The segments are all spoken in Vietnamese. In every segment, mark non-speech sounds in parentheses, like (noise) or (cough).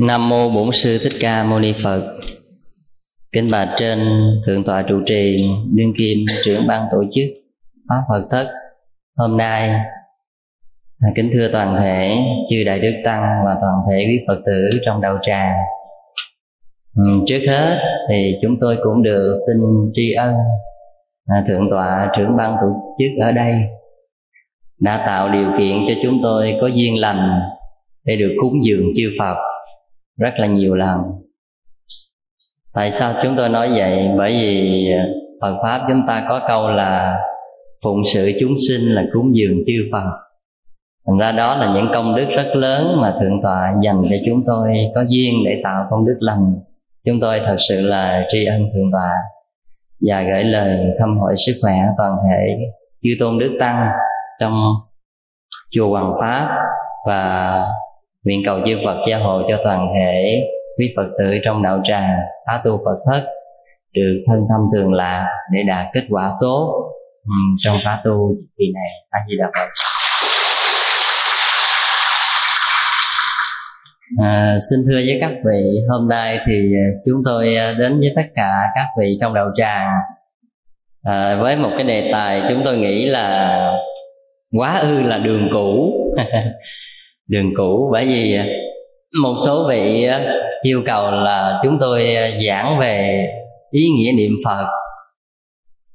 Nam mô Bổn sư Thích Ca Mâu Ni Phật. Kính bạch trên thượng tọa trụ trì Đương Kim, trưởng ban tổ chức Pháp Phật thất, hôm nay à, kính thưa toàn thể chư đại đức tăng và toàn thể quý Phật tử trong đạo tràng. Ừ, trước hết thì chúng tôi cũng được xin tri ân à, thượng tọa trưởng ban tổ chức ở đây đã tạo điều kiện cho chúng tôi có duyên lành để được cúng dường chư Phật rất là nhiều lần. Tại sao chúng tôi nói vậy? Bởi vì phật pháp chúng ta có câu là phụng sự chúng sinh là cúng dường chư phật. Thành ra đó là những công đức rất lớn mà thượng tọa dành cho chúng tôi có duyên để tạo công đức lành. Chúng tôi thật sự là tri ân thượng tọa và gửi lời thăm hỏi sức khỏe toàn thể chư tôn đức tăng trong chùa Hoàng Pháp và nguyện cầu chư Phật gia hộ cho toàn thể quý Phật tử trong đạo tràng phá tu Phật thất được thân thâm thường lạc để đạt kết quả tốt ừ, trong phá tu kỳ này. A di đà phật. À, xin thưa với các vị hôm nay thì à, chúng tôi à, đến với tất cả các vị trong đạo tràng. À, với một cái đề tài chúng tôi nghĩ là quá ư là đường cũ. (laughs) Đường cũ bởi vì à, một số vị yêu cầu là chúng tôi giảng về ý nghĩa niệm phật.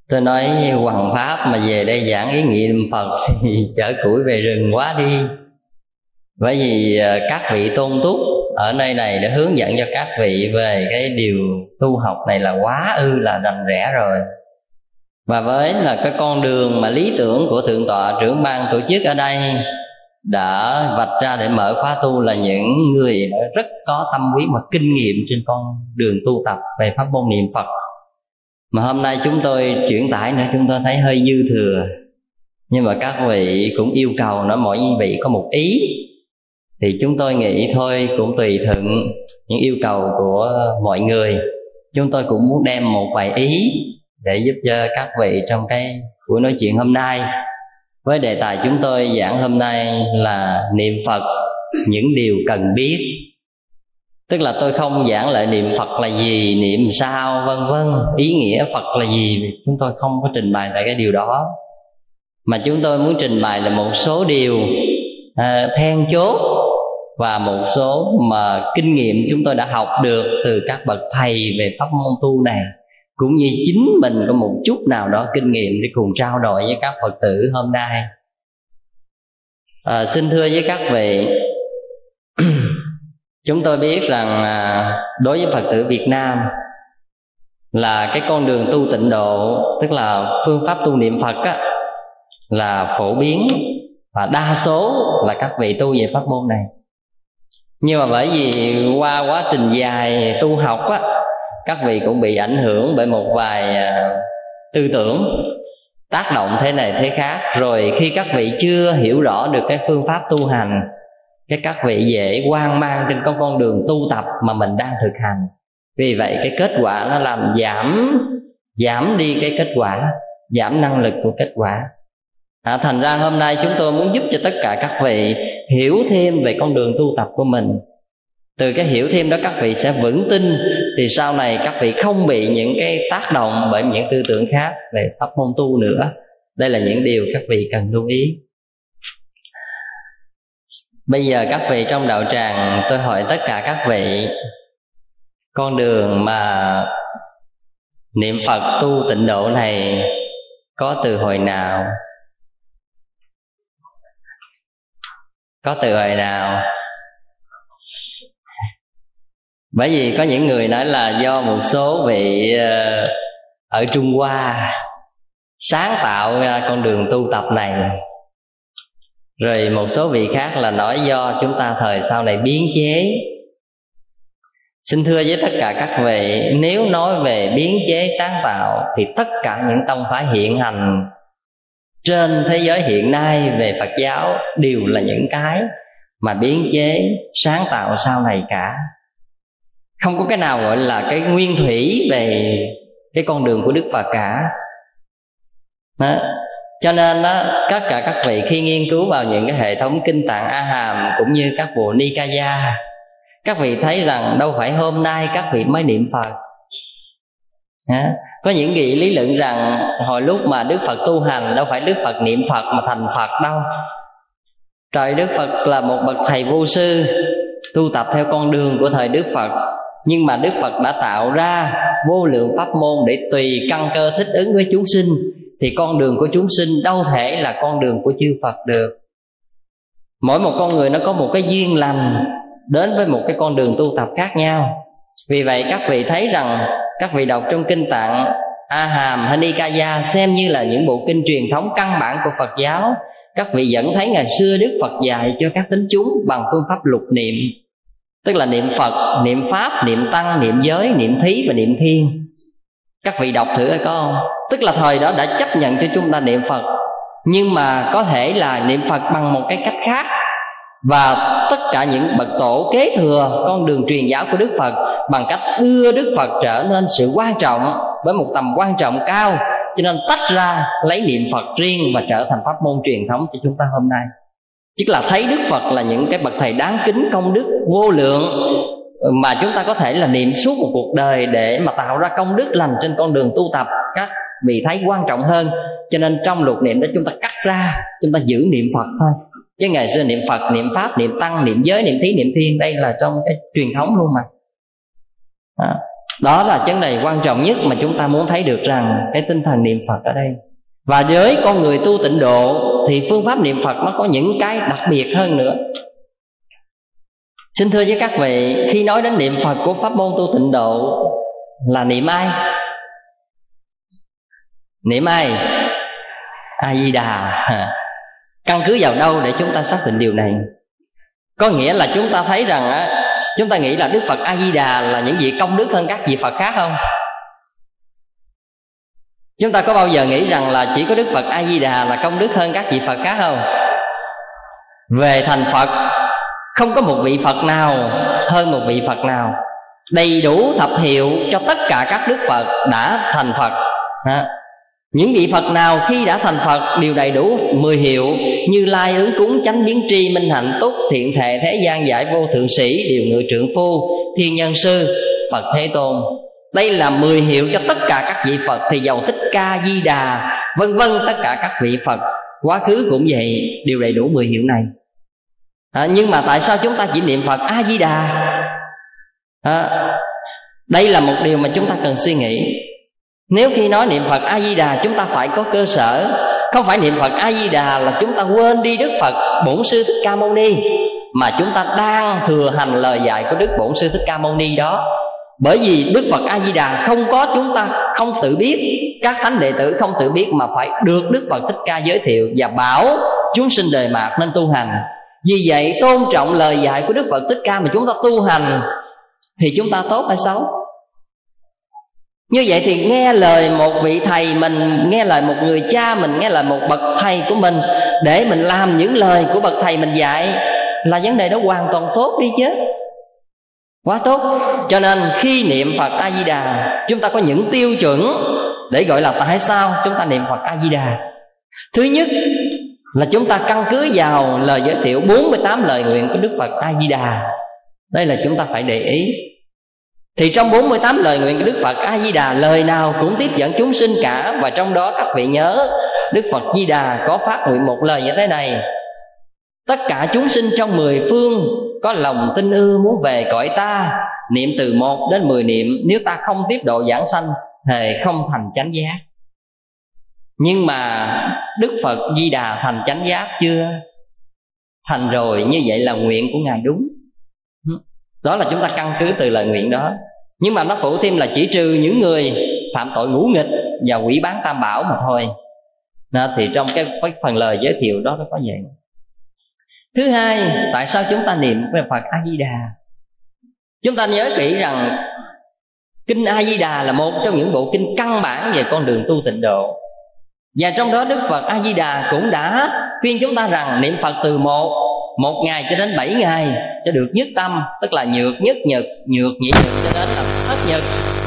Tôi nói hoàng pháp mà về đây giảng ý nghĩa niệm phật thì (laughs) chở củi về rừng quá đi bởi vì ờ, các vị tôn túc ở nơi này để hướng dẫn cho các vị về cái điều tu học này là quá ư là rành rẽ rồi. Và với là cái con đường mà lý tưởng của thượng tọa trưởng ban tổ chức ở đây đã vạch ra để mở khóa tu là những người rất có tâm quý và kinh nghiệm trên con đường tu tập về pháp môn niệm Phật. Mà hôm nay chúng tôi chuyển tải nữa, chúng tôi thấy hơi dư thừa. Nhưng mà các vị cũng yêu cầu nói mỗi vị có một ý thì chúng tôi nghĩ thôi cũng tùy thuận những yêu cầu của mọi người. Chúng tôi cũng muốn đem một vài ý để giúp cho các vị trong cái buổi nói chuyện hôm nay. Với đề tài chúng tôi giảng hôm nay là niệm phật những điều cần biết. Tức là tôi không giảng lại niệm phật là gì niệm sao vân vân. Ý nghĩa phật là gì chúng tôi không có trình bày tại cái điều đó. Mà chúng tôi muốn trình bày là một số điều à, then chốt và một số mà kinh nghiệm chúng tôi đã học được từ các bậc thầy về pháp môn tu này cũng như chính mình có một chút nào đó kinh nghiệm để cùng trao đổi với các phật tử hôm nay. À, xin thưa với các vị (clears throat) chúng tôi biết rằng à, đối với phật tử việt nam là cái con đường tu tịnh độ tức là phương pháp tu niệm phật á, là phổ biến và đa số là các vị tu về pháp môn này nhưng mà bởi vì qua quá trình dài tu học á các vị cũng bị ảnh hưởng bởi một vài à, tư tưởng tác động thế này thế khác. Rồi khi các vị chưa hiểu rõ được cái phương pháp tu hành cái các vị dễ hoang mang trên con con đường tu tập mà mình đang thực hành. Vì vậy cái kết quả nó làm giảm giảm đi cái kết quả giảm năng lực của kết quả. À, thành ra hôm nay chúng tôi muốn giúp cho tất cả các vị hiểu thêm về con đường tu tập của mình. Từ cái hiểu thêm đó, các vị sẽ vững tin, thì sau này các vị không bị những cái tác động bởi những tư tưởng khác về pháp môn tu nữa. Đây là những điều các vị cần lưu ý. Bây giờ các vị trong đạo tràng, tôi hỏi tất cả các vị, con đường mà niệm phật tu tịnh độ này có từ hồi nào? Có từ hồi nào? Bởi vì có những người nói là do một số vị ờ, ở trung hoa sáng tạo ra con đường tu tập này. Rồi một số vị khác là nói do chúng ta thời sau này biến chế. Xin thưa với tất cả các vị, nếu nói về biến chế sáng tạo thì tất cả những tông phái hiện hành trên thế giới hiện nay về phật giáo đều là những cái mà biến chế sáng tạo sau này cả không có cái nào gọi là cái nguyên thủy về cái con đường của đức phật cả đó. cho nên đó, tất cả các vị khi nghiên cứu vào những cái hệ thống kinh tạng a hàm cũng như các bộ nikaya các vị thấy rằng đâu phải hôm nay các vị mới niệm phật đó có những vị lý luận rằng hồi lúc mà đức phật tu hành đâu phải đức phật niệm phật mà thành phật đâu. Trời đức phật là một bậc thầy vô sư, tu tập theo con đường của thời đức phật. Nhưng mà đức phật đã tạo ra vô lượng pháp môn để tùy căn cơ thích ứng với chúng sinh, thì con đường của chúng sinh đâu thể là con đường của chư phật được. Mỗi một con người nó có một cái duyên lành đến với một cái con đường tu tập khác nhau vì vậy các vị thấy rằng, các vị đọc trong kinh tạng a hàm hanikaya xem như là những bộ kinh truyền thống căn bản của phật giáo. Các vị vẫn thấy ngày xưa đức phật dạy cho các tín chúng bằng phương pháp lục niệm. Tức là niệm phật, niệm pháp, niệm tăng, niệm giới, niệm thí và niệm thiên. Các vị đọc thử coi không? Tức là thời đó đã chấp nhận cho chúng ta niệm phật. Nhưng mà có thể là niệm phật bằng một cái cách khác. Và tất cả những bậc tổ kế thừa con đường truyền giáo của đức phật bằng cách đưa đức phật trở nên sự quan trọng với một tầm quan trọng cao. Cho nên tách ra lấy niệm phật riêng và trở thành pháp môn truyền thống cho chúng ta hôm nay. Tức là thấy đức phật là những cái bậc thầy đáng kính công đức vô lượng mà chúng ta có thể là niệm suốt một cuộc đời để mà tạo ra công đức lành trên con đường tu tập các vị thấy quan trọng hơn. Cho nên trong luật niệm đó chúng ta cắt ra, chúng ta giữ niệm phật thôi. Chứ ngày xưa niệm phật, niệm pháp, niệm tăng, niệm giới, niệm thí, niệm thiên, đây là trong cái truyền thống luôn mà đó, đó là vấn đề quan trọng nhất mà chúng ta muốn thấy được rằng cái tinh thần niệm phật ở đây. Và với con người tu tịnh độ thì phương pháp niệm phật nó có những cái đặc biệt hơn nữa. Xin thưa với các vị khi nói đến niệm phật của pháp môn tu tịnh độ là niệm ai? Niệm ai? A di đà căn cứ vào đâu để chúng ta xác định điều này? Có nghĩa là chúng ta thấy rằng á chúng ta nghĩ là đức phật a di đà là những vị công đức hơn các vị phật khác không? Chúng ta có bao giờ nghĩ rằng là chỉ có đức phật a di đà là công đức hơn các vị phật khác không? Về thành phật, không có một vị phật nào hơn một vị phật nào. Đầy đủ thập hiệu cho tất cả các đức phật đã thành phật những vị phật nào khi đã thành phật đều đầy đủ mười hiệu. Như lai ứng cúng chánh biến tri minh hạnh túc thiện thệ thế gian giải vô thượng sĩ điều ngự trưởng phu thiên nhân sư phật thế tôn. Đây là mười hiệu cho tất cả các vị phật thì giàu thích ca di đà vân vân tất cả các vị phật. Quá khứ cũng vậy đều đầy đủ mười hiệu này. À, nhưng mà tại sao chúng ta chỉ niệm phật a di đà? À, đây là một điều mà chúng ta cần suy nghĩ nếu khi nói niệm phật a di đà chúng ta phải có cơ sở. Không phải niệm phật a di đà là chúng ta quên đi đức phật, bổn sư thích ca mâu ni, mà chúng ta đang thừa hành lời dạy của đức bổn sư thích ca mâu ni đó. Bởi vì đức phật a di đà không có chúng ta không tự biết, các thánh đệ tử không tự biết mà phải được đức phật thích ca giới thiệu và bảo chúng sinh đời mạt nên tu hành. Vì vậy tôn trọng lời dạy của đức phật thích ca mà chúng ta tu hành thì chúng ta tốt hay xấu? Như vậy thì nghe lời một vị thầy mình, nghe lời một người cha mình, nghe lời một bậc thầy của mình để mình làm những lời của bậc thầy mình dạy là vấn đề đó hoàn toàn tốt đi chứ quá tốt cho nên khi niệm phật a di đà chúng ta có những tiêu chuẩn để gọi là tại sao chúng ta niệm phật a di đà thứ nhất là chúng ta căn cứ vào lời giới thiệu 48 lời nguyện của Đức Phật A Di Đà. Đây là chúng ta phải để ý. Thì trong 48 lời nguyện của Đức Phật A Di Đà lời nào cũng tiếp dẫn chúng sinh cả, và trong đó các vị nhớ, Đức Phật Di Đà có phát nguyện một lời như thế này. Tất cả chúng sinh trong mười phương có lòng tin ưa muốn về cõi ta, niệm từ một đến mười niệm, nếu ta không tiếp độ giảng sanh thề không thành chánh giác. Nhưng mà đức phật di đà thành chánh giác chưa? Thành rồi, như vậy là nguyện của ngài đúng đó là chúng ta căn cứ từ lời nguyện đó. Nhưng mà nó phụ thêm là chỉ trừ những người phạm tội ngũ nghịch và quỷ bán tam bảo mà thôi. Đó, thì trong cái, cái phần lời giới thiệu đó nó có vậy. Thứ hai tại sao chúng ta niệm về phật a di đà chúng ta nhớ kỹ rằng kinh a di đà là một trong những bộ kinh căn bản về con đường tu tịnh độ. Và trong đó đức phật a di đà cũng đã khuyên chúng ta rằng niệm phật từ một một ngày cho đến bảy ngày cho được nhất tâm tức là nhược nhất nhật nhược nhị nhật cho đến là thất nhật.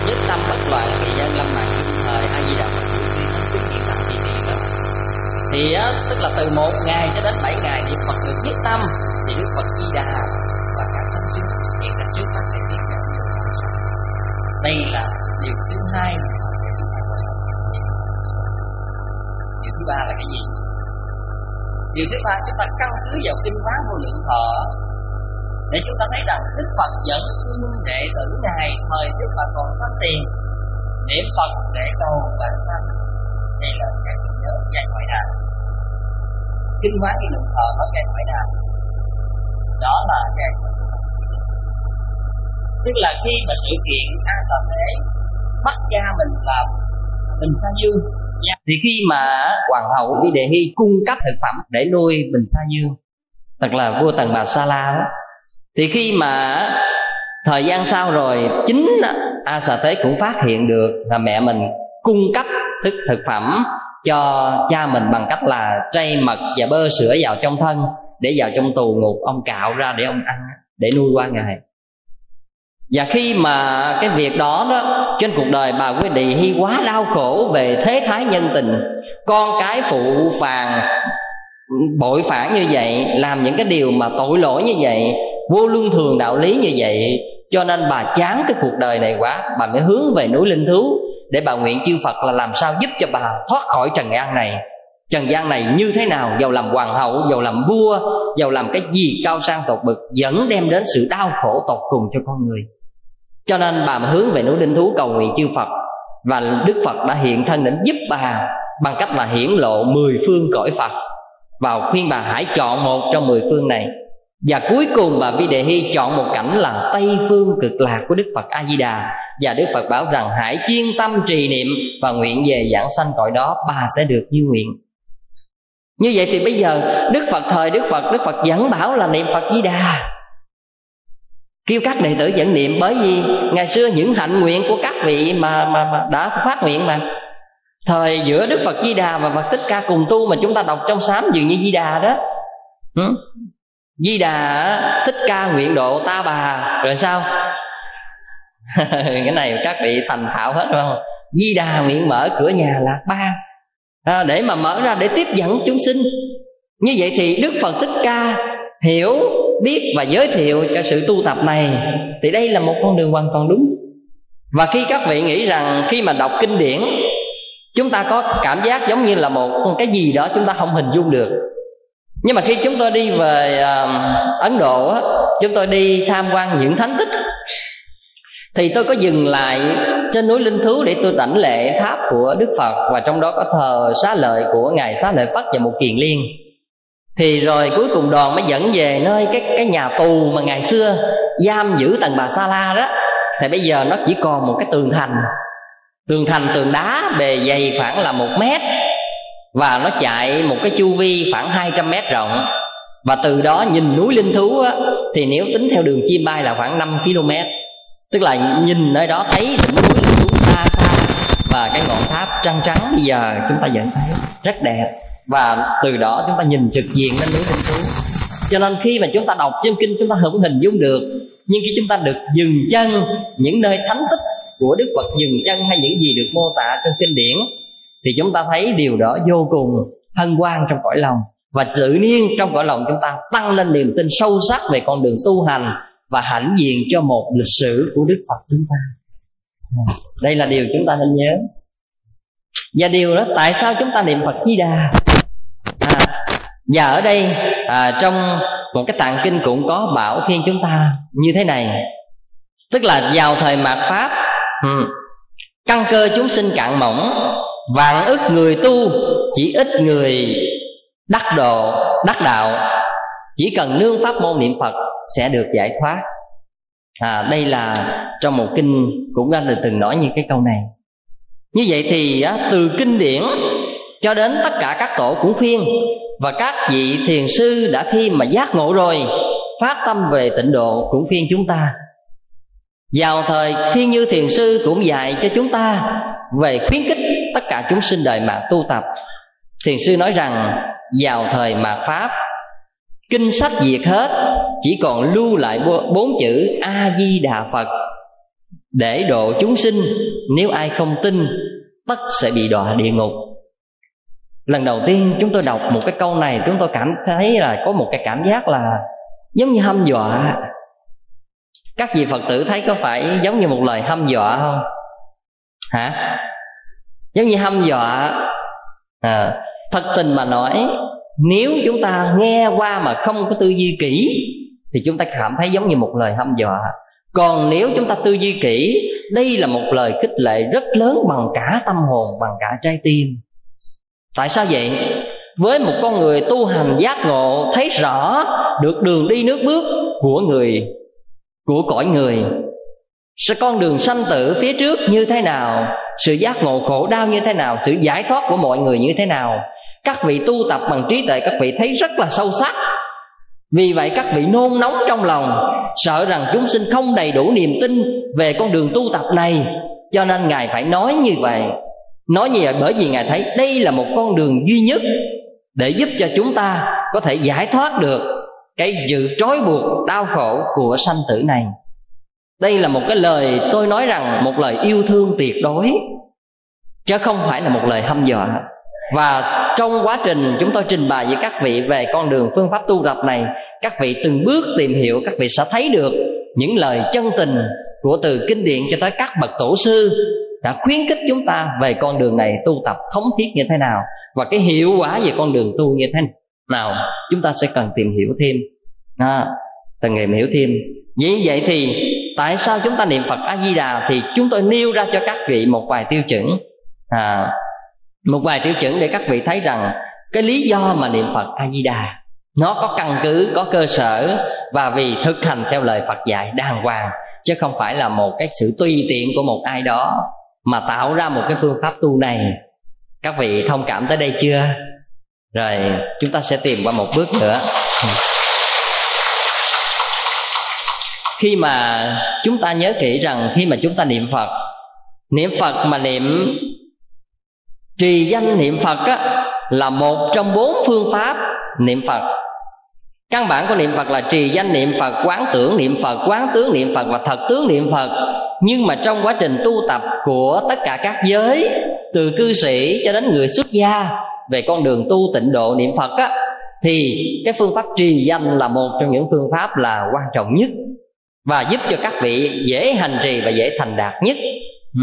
Nhất tâm bất loạn thì dân lâm mạng thời a di đà phật. Hiện thì thì á, tức là từ một ngày cho đến bảy ngày niệm phật được nhất tâm thì đức phật di đà và các thánh chứng hiện ra trước mắt để biết nhận đây là điều thứ hai điều thứ ba là cái gì? Điều thứ ba, chúng ta căn cứ vào kinh hóa vô lượng thọ. Để chúng ta thấy rằng đức phật dẫn đệ tử ngài thời đức phật còn sanh tiền niệm phật để cầu vãng sanh. Đây là các kinh nhớ dạy ngoại đà kinh hóa vô lượng thọ nói dạy ngoại đà đó là cái tức là khi mà sự kiện a tà thế bắt cha mình làm, mình sanh dương Dạ. thì khi mà hoàng hậu đi đề hy cung cấp thực phẩm để nuôi bình sa dương thật là vua tần bà sa la đó, thì khi mà thời gian sau rồi, chính a xà tế cũng phát hiện được là mẹ mình cung cấp thức thực phẩm cho cha mình bằng cách là trây mật và bơ sữa vào trong thân, để vào trong tù ngục ông cạo ra để ông ăn, để nuôi qua ngày và khi mà cái việc đó đó, trên cuộc đời bà quý Đề Hy quá đau khổ về thế thái nhân tình, con cái phụ phàng bội phản như vậy, làm những cái điều mà tội lỗi như vậy, vô luân thường đạo lý như vậy, cho nên bà chán cái cuộc đời này quá, bà mới hướng về núi linh thú để bà nguyện chư phật là làm sao giúp cho bà thoát khỏi trần gian này. Trần gian này như thế nào? Giàu làm hoàng hậu giàu làm vua giàu làm cái gì cao sang tột bực, vẫn đem đến sự đau khổ tột cùng cho con người cho nên bà hướng về núi đinh thú cầu nguyện chư phật. Và đức phật đã hiện thân để giúp bà bằng cách là hiển lộ mười phương cõi phật. Và khuyên bà hãy chọn một trong mười phương này. Và cuối cùng bà Vi Đề Hy chọn một cảnh là Tây Phương cực lạc của Đức Phật A Di Đà và Đức Phật bảo rằng hãy chuyên tâm trì niệm và nguyện về giảng sanh cõi đó, bà sẽ được như nguyện. Như vậy thì bây giờ Đức Phật thời Đức Phật Đức Phật vẫn bảo là niệm Phật Di Đà kêu các đệ tử dẫn niệm bởi vì ngày xưa những hạnh nguyện của các vị mà mà, mà đã phát nguyện mà. Thời giữa Đức Phật Di Đà và Phật Thích Ca cùng tu mà chúng ta đọc trong sám dường như Di Đà đó. Ừ? Di Đà thích ca nguyện độ ta bà Rồi sao? (laughs) Cái này các vị thành thạo hết đúng không? Di Đà nguyện mở cửa nhà là ba. À, Để mà mở ra để tiếp dẫn chúng sinh. Như vậy thì Đức Phật Thích Ca Hiểu, biết và giới thiệu cho sự tu tập này Thì đây là một con đường hoàn toàn đúng. Và khi các vị nghĩ rằng Khi mà đọc kinh điển Chúng ta có cảm giác giống như là một cái gì đó Chúng ta không hình dung được. Nhưng mà khi chúng tôi đi về uh, ấn độ chúng tôi đi tham quan những thánh tích thì tôi có dừng lại trên núi linh thú để tôi đảnh lệ tháp của đức phật. Và trong đó có thờ xá lợi của ngài xá lợi phất và một kiền liên thì rồi cuối cùng đoàn mới dẫn về nơi cái cái nhà tù mà ngày xưa giam giữ tầng bà sa la đó. Thì bây giờ nó chỉ còn một cái tường thành. Tường thành tường đá bề dày khoảng là một mét. Và nó chạy một cái chu vi khoảng 200 mét rộng. Và từ đó nhìn núi linh thú á, thì nếu tính theo đường chim bay là khoảng 5 km tức là nhìn nơi đó thấy đỉnh núi linh thú xa xa. Và cái ngọn tháp trăng trắng bây giờ chúng ta vẫn thấy rất đẹp và từ đó chúng ta nhìn trực diện lên núi linh thú cho nên khi mà chúng ta đọc trên kinh, chúng ta không hình dung được nhưng khi chúng ta được dừng chân, những nơi thánh tích của đức phật dừng chân hay những gì được mô tả trong kinh điển, thì chúng ta thấy điều đó vô cùng hân hoan trong cõi lòng và tự nhiên trong cõi lòng chúng ta tăng lên niềm tin sâu sắc về con đường tu hành và hãnh diện cho một lịch sử của Đức Phật chúng ta. Đây là điều chúng ta nên nhớ. Và điều đó tại sao chúng ta niệm Phật Di Đà? Và ở đây à, trong một cái tạng kinh cũng có bảo khiên chúng ta như thế này. Tức là vào thời mạt pháp ừ, căn cơ chúng sinh cạn mỏng vạn ức người tu chỉ ít người đắc độ đắc đạo. Chỉ cần nương pháp môn niệm phật sẽ được giải thoát. À, đây là trong một kinh cũng đã được từng nói như cái câu này. Như vậy thì á, từ kinh điển cho đến tất cả các tổ cũng khuyên và các vị thiền sư đã khi mà giác ngộ rồi, phát tâm về tịnh độ cũng khuyên chúng ta. Vào thời thiên như thiền sư cũng dạy cho chúng ta về khuyến khích tất cả chúng sinh đời mạng tu tập. Thiền sư nói rằng, vào thời mạt pháp, kinh sách diệt hết, chỉ còn lưu lại bốn chữ a di đà phật. Để độ chúng sinh, nếu ai không tin, tất sẽ bị đọa địa ngục lần đầu tiên chúng tôi đọc một cái câu này chúng tôi cảm thấy là có một cái cảm giác là giống như hâm dọa. Các vị phật tử thấy có phải giống như một lời hâm dọa không? Hả? Giống như hâm dọa. À, thật tình mà nói nếu chúng ta nghe qua mà không có tư duy kỹ thì chúng ta cảm thấy giống như một lời hâm dọa. Còn nếu chúng ta tư duy kỹ đây là một lời khích lệ rất lớn bằng cả tâm hồn bằng cả trái tim tại sao vậy? Với một con người tu hành giác ngộ, thấy rõ được đường đi nước bước của người, của cõi người, sẽ con đường sanh tử phía trước như thế nào, sự giác ngộ khổ đau như thế nào, sự giải thoát của mọi người như thế nào, các vị tu tập bằng trí tuệ các vị thấy rất là sâu sắc. Vì vậy các vị nôn nóng trong lòng, sợ rằng chúng sinh không đầy đủ niềm tin về con đường tu tập này, cho nên ngài phải nói như vậy nói như vậy bởi vì ngài thấy đây là một con đường duy nhất để giúp cho chúng ta có thể giải thoát được cái dự trói buộc, đau khổ của sanh tử này. Đây là một cái lời tôi nói rằng một lời yêu thương tuyệt đối, chứ không phải là một lời hâm dọa. Và trong quá trình chúng tôi trình bày với các vị về con đường phương pháp tu tập này, các vị từng bước tìm hiểu, các vị sẽ thấy được những lời chân tình của từ kinh điển cho tới các bậc tổ sư đã khuyến khích chúng ta về con đường này tu tập thống thiết như thế nào và cái hiệu quả về con đường tu như thế nào chúng ta sẽ cần tìm hiểu thêm. À, cần tìm hiểu thêm. Như vậy thì tại sao chúng ta niệm phật a di đà thì chúng tôi nêu ra cho các vị một vài tiêu chuẩn. À, một vài tiêu chuẩn để các vị thấy rằng cái lý do mà niệm phật a di đà nó có căn cứ có cơ sở và vì thực hành theo lời phật dạy đàng hoàng chứ không phải là một cái sự tùy tiện của một ai đó mà tạo ra một cái phương pháp tu này. Các vị thông cảm tới đây chưa? Rồi chúng ta sẽ tìm qua một bước nữa. Khi mà chúng ta nhớ kỹ rằng khi mà chúng ta niệm phật niệm phật mà niệm trì danh niệm phật á, là một trong bốn phương pháp niệm phật. Căn bản của niệm phật là trì danh niệm phật quán tưởng niệm phật quán tướng niệm phật và thật tướng niệm phật nhưng mà trong quá trình tu tập của tất cả các giới, từ cư sĩ cho đến người xuất gia, về con đường tu tịnh độ niệm phật á, thì cái phương pháp trì danh là một trong những phương pháp là quan trọng nhất và giúp cho các vị dễ hành trì và dễ thành đạt nhất. Ừ.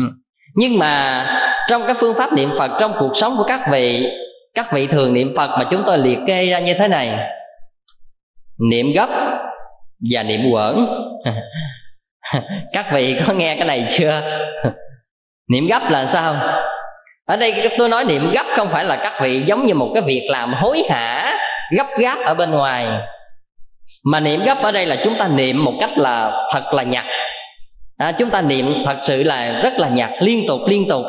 Nhưng mà trong cái phương pháp niệm phật trong cuộc sống của các vị các vị thường niệm phật mà chúng tôi liệt kê ra như thế này. Niệm gấp và niệm quẩn (laughs) (laughs) các vị có nghe cái này chưa? (laughs) Niệm gấp là sao? Ở đây tôi nói niệm gấp không phải là các vị giống như một cái việc làm hối hả gấp gáp ở bên ngoài. Mà niệm gấp ở đây là chúng ta niệm một cách là thật là nhặt. À, chúng ta niệm thật sự là rất là nhặt liên tục liên tục.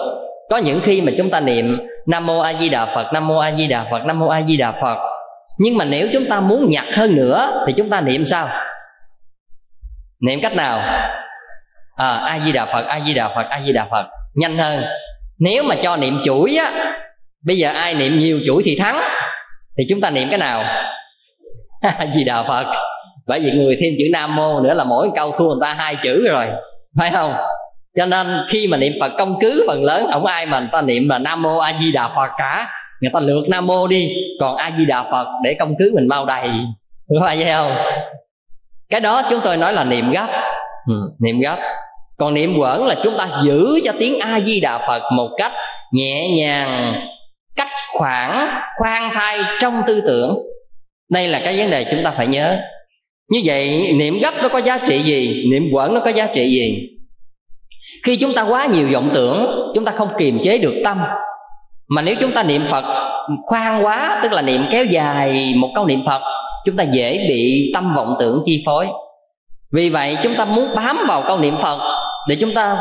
Có những khi mà chúng ta niệm nam mô a di đà phật nam mô a di đà phật nam mô a di đà phật. Nhưng mà nếu chúng ta muốn nhặt hơn nữa thì chúng ta niệm sao? Niệm cách nào? À, a di đà phật a di đà phật a di đà phật. Nhanh hơn. Nếu mà cho niệm chuỗi á bây giờ ai niệm nhiều chuỗi thì thắng. Thì chúng ta niệm cái nào? (laughs) A di đà phật. Bởi vì người thêm chữ nam mô nữa là mỗi câu thua người ta hai chữ rồi. Phải không? Cho nên khi mà niệm phật công cứ phần lớn không ai mà người ta niệm là nam mô a di đà phật cả. Người ta lượt nam mô đi. Còn a di đà phật để công cứ mình mau đầy. Phải vậy không? Cái đó chúng tôi nói là niệm gấp. Ừ, niệm gấp. Còn niệm quẩn là chúng ta giữ cho tiếng a di đà phật một cách nhẹ nhàng cách khoảng khoan thai trong tư tưởng. Đây là cái vấn đề chúng ta phải nhớ. Như vậy niệm gấp nó có giá trị gì? Niệm quẩn nó có giá trị gì? Khi chúng ta quá nhiều vọng tưởng chúng ta không kiềm chế được tâm. Mà nếu chúng ta niệm phật khoan quá tức là niệm kéo dài một câu niệm phật chúng ta dễ bị tâm vọng tưởng chi phối. Vì vậy, chúng ta muốn bám vào câu niệm phật để chúng ta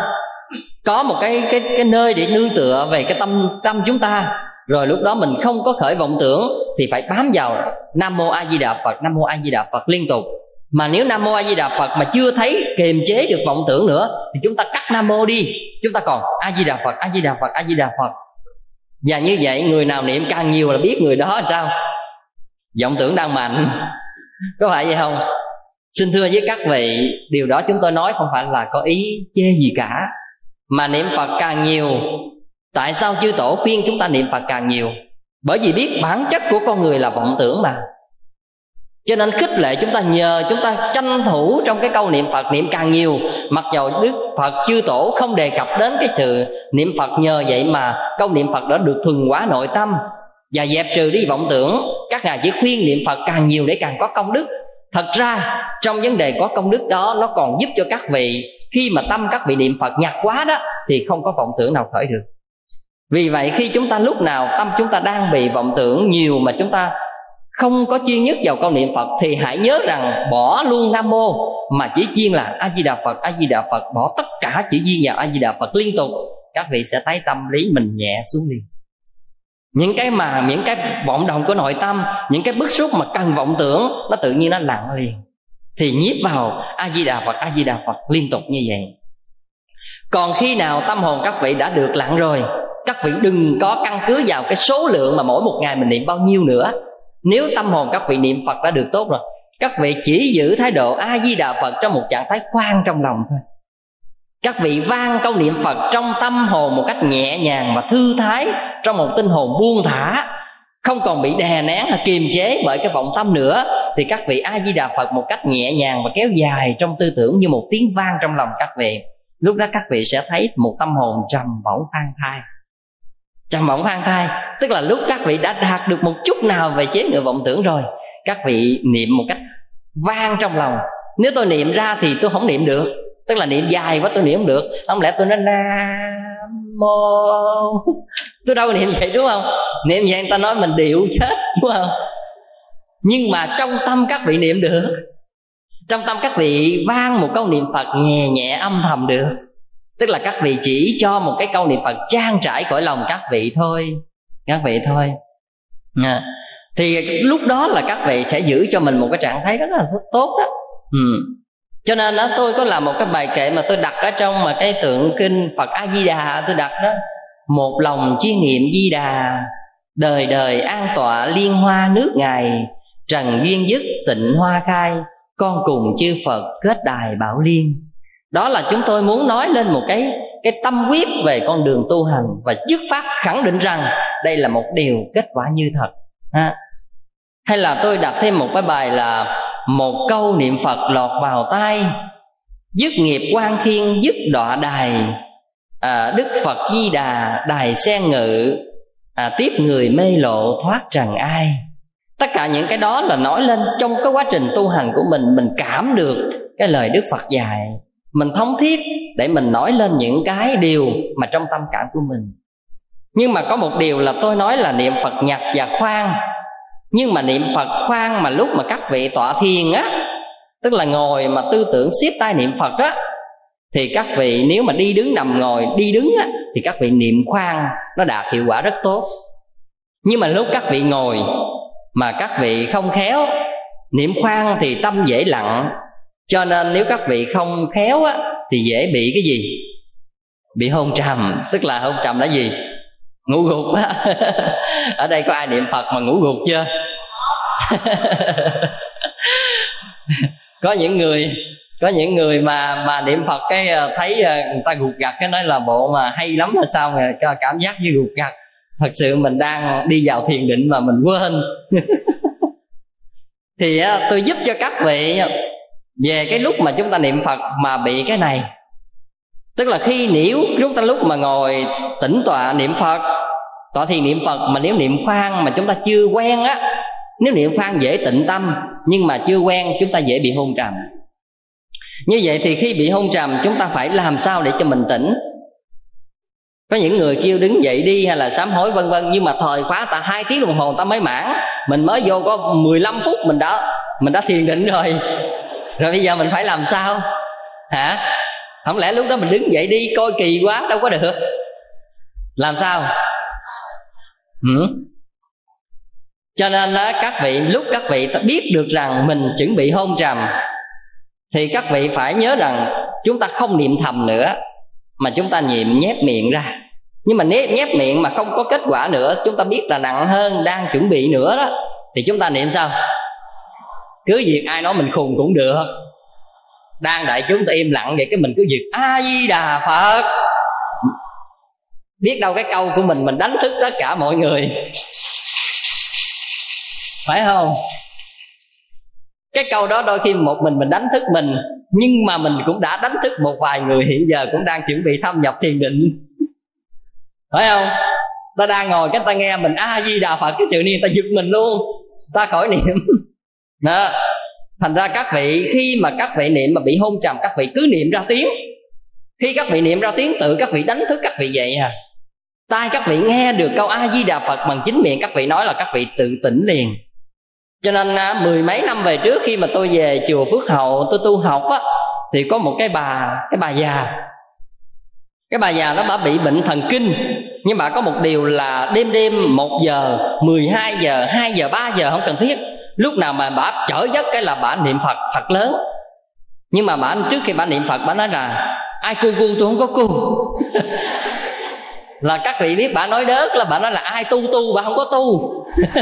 có một cái cái cái nơi để nương tựa về cái tâm tâm chúng ta. Rồi lúc đó mình không có khởi vọng tưởng thì phải bám vào nam mô a di đà phật, nam mô a di đà phật liên tục. Mà nếu nam mô a di đà phật mà chưa thấy kiềm chế được vọng tưởng nữa thì chúng ta cắt nam mô đi. Chúng ta còn a di đà phật, a di đà phật, a di đà phật. Và như vậy, người nào niệm càng nhiều là biết người đó sao? Vọng tưởng đang mạnh. Có phải vậy không? Xin thưa với các vị, điều đó chúng tôi nói không phải là có ý chê gì cả, mà niệm phật càng nhiều, tại sao chư tổ khuyên chúng ta niệm phật càng nhiều? Bởi vì biết bản chất của con người là vọng tưởng mà. Cho nên khích lệ chúng ta nhờ chúng ta tranh thủ trong cái câu niệm phật niệm càng nhiều. Mặc dầu đức phật chư tổ không đề cập đến cái sự niệm phật nhờ vậy mà câu niệm phật đã được thuần hóa nội tâm và dẹp trừ đi vọng tưởng, các ngài chỉ khuyên niệm phật càng nhiều để càng có công đức. Thật ra, trong vấn đề có công đức đó, nó còn giúp cho các vị, khi mà tâm các vị niệm phật nhạt quá đó, thì không có vọng tưởng nào khởi được. Vì vậy, khi chúng ta lúc nào tâm chúng ta đang bị vọng tưởng nhiều mà chúng ta không có chuyên nhất vào câu niệm phật, thì hãy nhớ rằng bỏ luôn nam mô, mà chỉ chuyên là a di đà phật a di đà phật, bỏ tất cả chỉ duyên vào a di đà phật liên tục, các vị sẽ thấy tâm lý mình nhẹ xuống liền những cái mà, những cái vọng động của nội tâm, những cái bức xúc mà cần vọng tưởng, nó tự nhiên nó lặng liền. Thì nhiếp vào a di đà phật a di đà phật liên tục như vậy. Còn khi nào tâm hồn các vị đã được lặng rồi, các vị đừng có căn cứ vào cái số lượng mà mỗi một ngày mình niệm bao nhiêu nữa. Nếu tâm hồn các vị niệm phật đã được tốt rồi, các vị chỉ giữ thái độ a di đà phật trong một trạng thái khoan trong lòng thôi. Các vị vang câu niệm phật trong tâm hồn một cách nhẹ nhàng và thư thái trong một tinh hồn buông thả, không còn bị đè nén hay kiềm chế bởi cái vọng tâm nữa, thì các vị a di đà phật một cách nhẹ nhàng và kéo dài trong tư tưởng như một tiếng vang trong lòng các vị. Lúc đó các vị sẽ thấy một tâm hồn trầm bổng khoan thai. Trầm bổng khoan thai, tức là lúc các vị đã đạt được một chút nào về chế ngự vọng tưởng rồi, các vị niệm một cách vang trong lòng. Nếu tôi niệm ra thì tôi không niệm được, tức là niệm dài quá tôi niệm không được, không lẽ tôi nói na mô tôi đâu niệm vậy, đúng không? Niệm vậy người ta nói mình điệu chết, đúng không? Nhưng mà trong tâm các vị niệm được. Trong tâm các vị vang một câu niệm phật nhẹ nhẹ âm thầm được. Tức là các vị chỉ cho một cái câu niệm phật trang trải cõi lòng các vị thôi. Các vị thôi. À. thì lúc đó là các vị sẽ giữ cho mình một cái trạng thái rất là tốt đó. Ừ cho nên đó, tôi có làm một cái bài kệ mà tôi đặt ở trong mà cái tượng kinh phật a di đà tôi đặt đó. Một lòng chuyên niệm di đà đời đời an tọa liên hoa nước ngài, trần duyên dứt tịnh hoa khai, con cùng chư phật kết đài bảo liên. Đó là chúng tôi muốn nói lên một cái cái tâm quyết về con đường tu hành và dứt phát khẳng định rằng đây là một điều kết quả như thật. Ha. hay là tôi đặt thêm một cái bài là một câu niệm phật lọt vào tai dứt nghiệp quan thiên dứt đọa đài. À, đức phật di đà đài sen ngự à, tiếp người mê lộ thoát trần ai. Tất cả những cái đó là nói lên trong cái quá trình tu hành của mình mình cảm được cái lời đức phật dạy. Mình thống thiết để mình nói lên những cái điều mà trong tâm cảm của mình. Nhưng mà có một điều là tôi nói là niệm phật nhặt và khoan nhưng mà niệm phật khoan mà lúc mà các vị tọa thiền á, tức là ngồi mà tư tưởng siết tay niệm phật á, thì các vị nếu mà đi đứng nằm ngồi, đi đứng á, thì các vị niệm khoan, nó đạt hiệu quả rất tốt. Nhưng mà lúc các vị ngồi mà các vị không khéo, niệm khoan thì tâm dễ lặng. Cho nên nếu các vị không khéo á, thì dễ bị cái gì? Bị hôn trầm, tức là hôn trầm là gì? Ngủ gục á. Ở đây có ai niệm phật mà ngủ gục chưa? Có những người, có những người mà mà niệm phật cái ờ, thấy ờ, người ta gục gặt cái nói là bộ mà hay lắm là sao mà cảm giác như gục gặt thật sự mình đang đi vào thiền định mà mình quên. (laughs) Thì ờ, tôi giúp cho các vị về cái lúc mà chúng ta niệm phật mà bị cái này. Tức là khi nếu chúng ta lúc mà ngồi tĩnh tọa niệm phật tọa thiền niệm phật mà nếu niệm khoan mà chúng ta chưa quen á, nếu niệm khoan dễ tịnh tâm, nhưng mà chưa quen chúng ta dễ bị hôn trầm. Như vậy thì khi bị hôn trầm, chúng ta phải làm sao để cho mình tỉnh? Có những người kêu đứng dậy đi hay là sám hối vân vân, nhưng mà thời khóa ta hai tiếng đồng hồ ta mới mãn. Mình mới vô có 15 phút mình đã mình đã thiền định rồi. Rồi bây giờ mình phải làm sao? Hả? Không lẽ lúc đó mình đứng dậy đi coi kỳ quá, đâu có được. Làm sao? Ừ? cho nên đó các vị, lúc các vị biết được rằng mình chuẩn bị hôn trầm, thì các vị phải nhớ rằng chúng ta không niệm thầm nữa, mà chúng ta niệm nhép miệng ra. Nhưng mà nếu nhép miệng mà không có kết quả nữa, chúng ta biết là nặng hơn, đang chuẩn bị nữa đó, thì chúng ta niệm sao? Cứ việc ai nói mình khùng cũng được. Đang đại chúng ta im lặng vậy cái mình cứ việc, a di đà phật biết đâu cái câu của mình mình đánh thức tất cả mọi người. Phải không? Cái câu đó đôi khi một mình mình đánh thức mình, nhưng mà mình cũng đã đánh thức một vài người hiện giờ cũng đang chuẩn bị thâm nhập thiền định. Phải không? Ta đang ngồi cái ta nghe mình, a di đà phật, cái tự nhiên ta giật mình luôn. Ta khỏi niệm. (laughs) Đó. Thành ra các vị, khi mà các vị niệm mà bị hôn trầm, các vị cứ niệm ra tiếng. Khi các vị niệm ra tiếng, tự các vị đánh thức các vị vậy à tai các vị nghe được câu a di đà phật bằng chính miệng các vị nói là các vị tự tỉnh liền. Cho nên à, mười mấy năm về trước khi mà tôi về chùa phước hậu tôi tu học á thì có một cái bà cái bà già. Cái bà già đó bà bị bệnh thần kinh nhưng mà có một điều là đêm đêm một giờ 12 giờ 2 giờ 3 giờ không cần thiết. Lúc nào mà bà chở giấc cái là bà niệm phật thật lớn. Nhưng mà bà trước khi bà niệm phật bà nói là ai cu cu tôi không có cu (laughs) là các vị biết bà nói đớt là bà nói là ai tu tu bà không có tu. (laughs)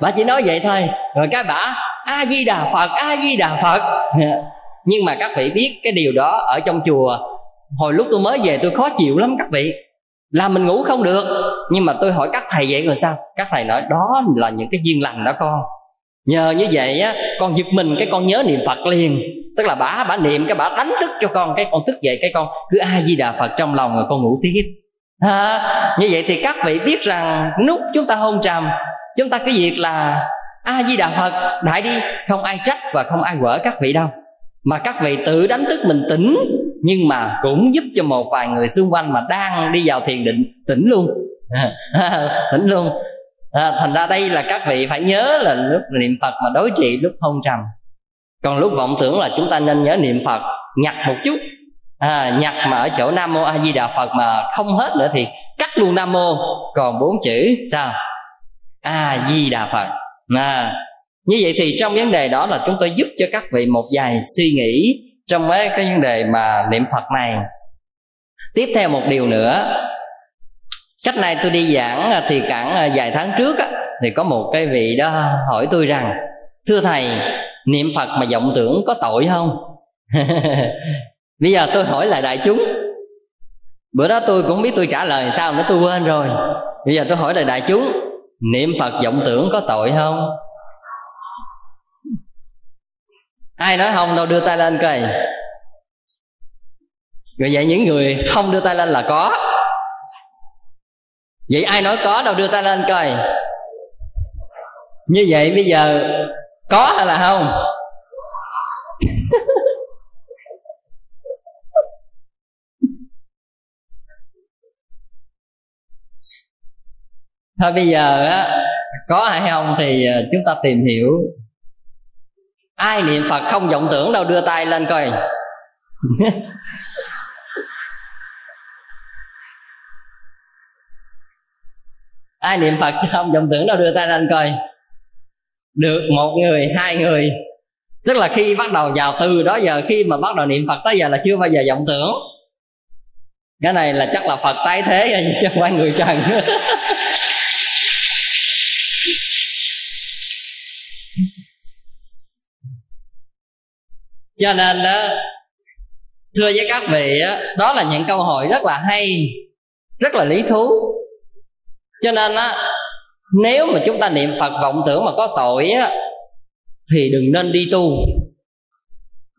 Bà chỉ nói vậy thôi. Rồi cái bà a di đà phật a di đà phật. (laughs) Nhưng mà các vị biết cái điều đó ở trong chùa. Hồi lúc tôi mới về tôi khó chịu lắm các vị. Là mình ngủ không được. Nhưng mà tôi hỏi các thầy vậy rồi sao? Các thầy nói, đó là những cái duyên lành đó con. Nhờ như vậy á, con giật mình cái con nhớ niệm phật liền tức là bả bả niệm cái bả đánh thức cho con cái con thức dậy cái con cứ a di đà phật trong lòng rồi con ngủ tiếp à, như vậy thì các vị biết rằng lúc chúng ta hôn trầm chúng ta cái việc là a di đà phật đại đi không ai trách và không ai quở các vị đâu. Mà các vị tự đánh thức mình tỉnh nhưng mà cũng giúp cho một vài người xung quanh mà đang đi vào thiền định tỉnh luôn. Tỉnh luôn. À, thành ra đây là các vị phải nhớ là lúc niệm phật mà đối trị lúc hôn trầm còn lúc vọng tưởng là chúng ta nên nhớ niệm phật nhặt một chút. À, nhặt mà ở chỗ nam mô a di đà phật mà không hết nữa thì cắt luôn nam mô. Còn bốn chữ sao? A di đà phật. À, như vậy thì trong vấn đề đó là chúng tôi giúp cho các vị một vài suy nghĩ trong mấy cái vấn đề mà niệm phật này. Tiếp theo một điều nữa. Cách này tôi đi giảng thì cản à, vài tháng trước á, thì có một cái vị đó hỏi tôi rằng thưa thầy, niệm phật mà vọng tưởng có tội không? (laughs) Bây giờ tôi hỏi lại đại chúng. Bữa đó tôi cũng biết tôi trả lời sao nữa, tôi quên rồi. Bây giờ tôi hỏi lại đại chúng, niệm phật vọng tưởng có tội không? Ai nói không đâu, đưa tay lên coi. Rồi vậy những người không đưa tay lên là có. Vậy ai nói có đâu, đưa tay lên coi. Như vậy bây giờ có hay là không? (laughs) Thôi bây giờ á, có hay không thì ờ, chúng ta tìm hiểu. Ai niệm phật không vọng tưởng đâu, đưa tay lên coi. (laughs) Ai niệm phật chứ không vọng tưởng đâu, đưa tay lên coi được một người hai người. Tức là khi bắt đầu vào từ đó giờ khi mà bắt đầu niệm phật tới giờ là chưa bao giờ vọng tưởng. Cái này là chắc là phật tái thế (laughs) chứ không phải người trần. (laughs) Cho nên đó thưa với các vị đó, đó là những câu hỏi rất là hay rất là lý thú. Cho nên á nếu mà chúng ta niệm phật vọng tưởng mà có tội á, thì đừng nên đi tu.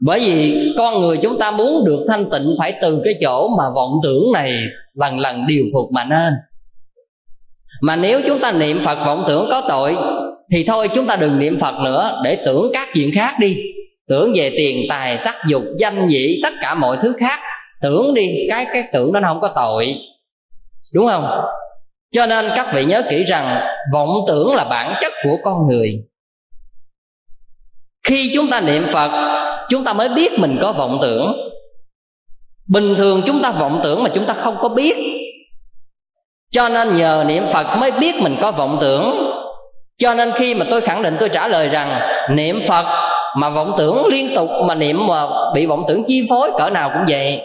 Bởi vì con người chúng ta muốn được thanh tịnh phải từ cái chỗ mà vọng tưởng này lần lần điều phục mà nên. Mà nếu chúng ta niệm phật vọng tưởng có tội, thì thôi chúng ta đừng niệm phật nữa, để tưởng các chuyện khác đi. Tưởng về tiền tài, sắc dục, danh vị tất cả mọi thứ khác. Tưởng đi, cái cái tưởng đó nó không có tội. Đúng không? Cho nên các vị nhớ kỹ rằng, vọng tưởng là bản chất của con người. Khi chúng ta niệm phật, chúng ta mới biết mình có vọng tưởng. Bình thường chúng ta vọng tưởng mà chúng ta không có biết. Cho nên nhờ niệm phật mới biết mình có vọng tưởng. Cho nên khi mà tôi khẳng định, tôi trả lời rằng, niệm phật mà vọng tưởng liên tục, mà niệm mà bị vọng tưởng chi phối, cỡ nào cũng vậy,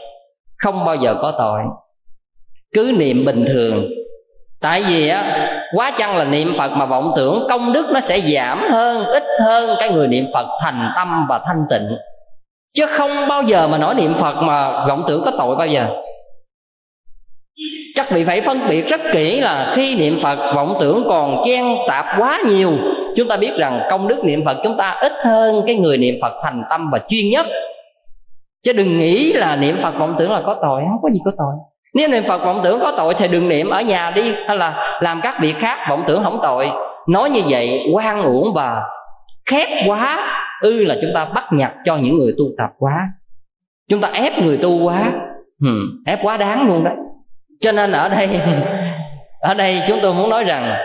không bao giờ có tội. Cứ niệm bình thường tại vì á, quá chăng là niệm phật mà vọng tưởng, công đức nó sẽ giảm hơn, ít hơn cái người niệm phật thành tâm và thanh tịnh. Chứ không bao giờ mà nói niệm phật mà vọng tưởng có tội bao giờ. Chắc vị phải phân biệt rất kỹ là khi niệm phật, vọng tưởng còn chen tạp quá nhiều, chúng ta biết rằng công đức niệm phật chúng ta ít hơn cái người niệm phật thành tâm và chuyên nhất. Chứ đừng nghĩ là niệm phật, vọng tưởng là có tội, không có gì có tội nếu niệm phật vọng tưởng có tội thì đừng niệm ở nhà đi, hay là làm các việc khác vọng tưởng không tội. Nói như vậy, quan uổng và khép quá, ư là chúng ta bắt nhặt cho những người tu tập quá. Chúng ta ép người tu quá. Ừ, ép quá đáng luôn đó cho nên ở đây (laughs) ở đây chúng tôi muốn nói rằng,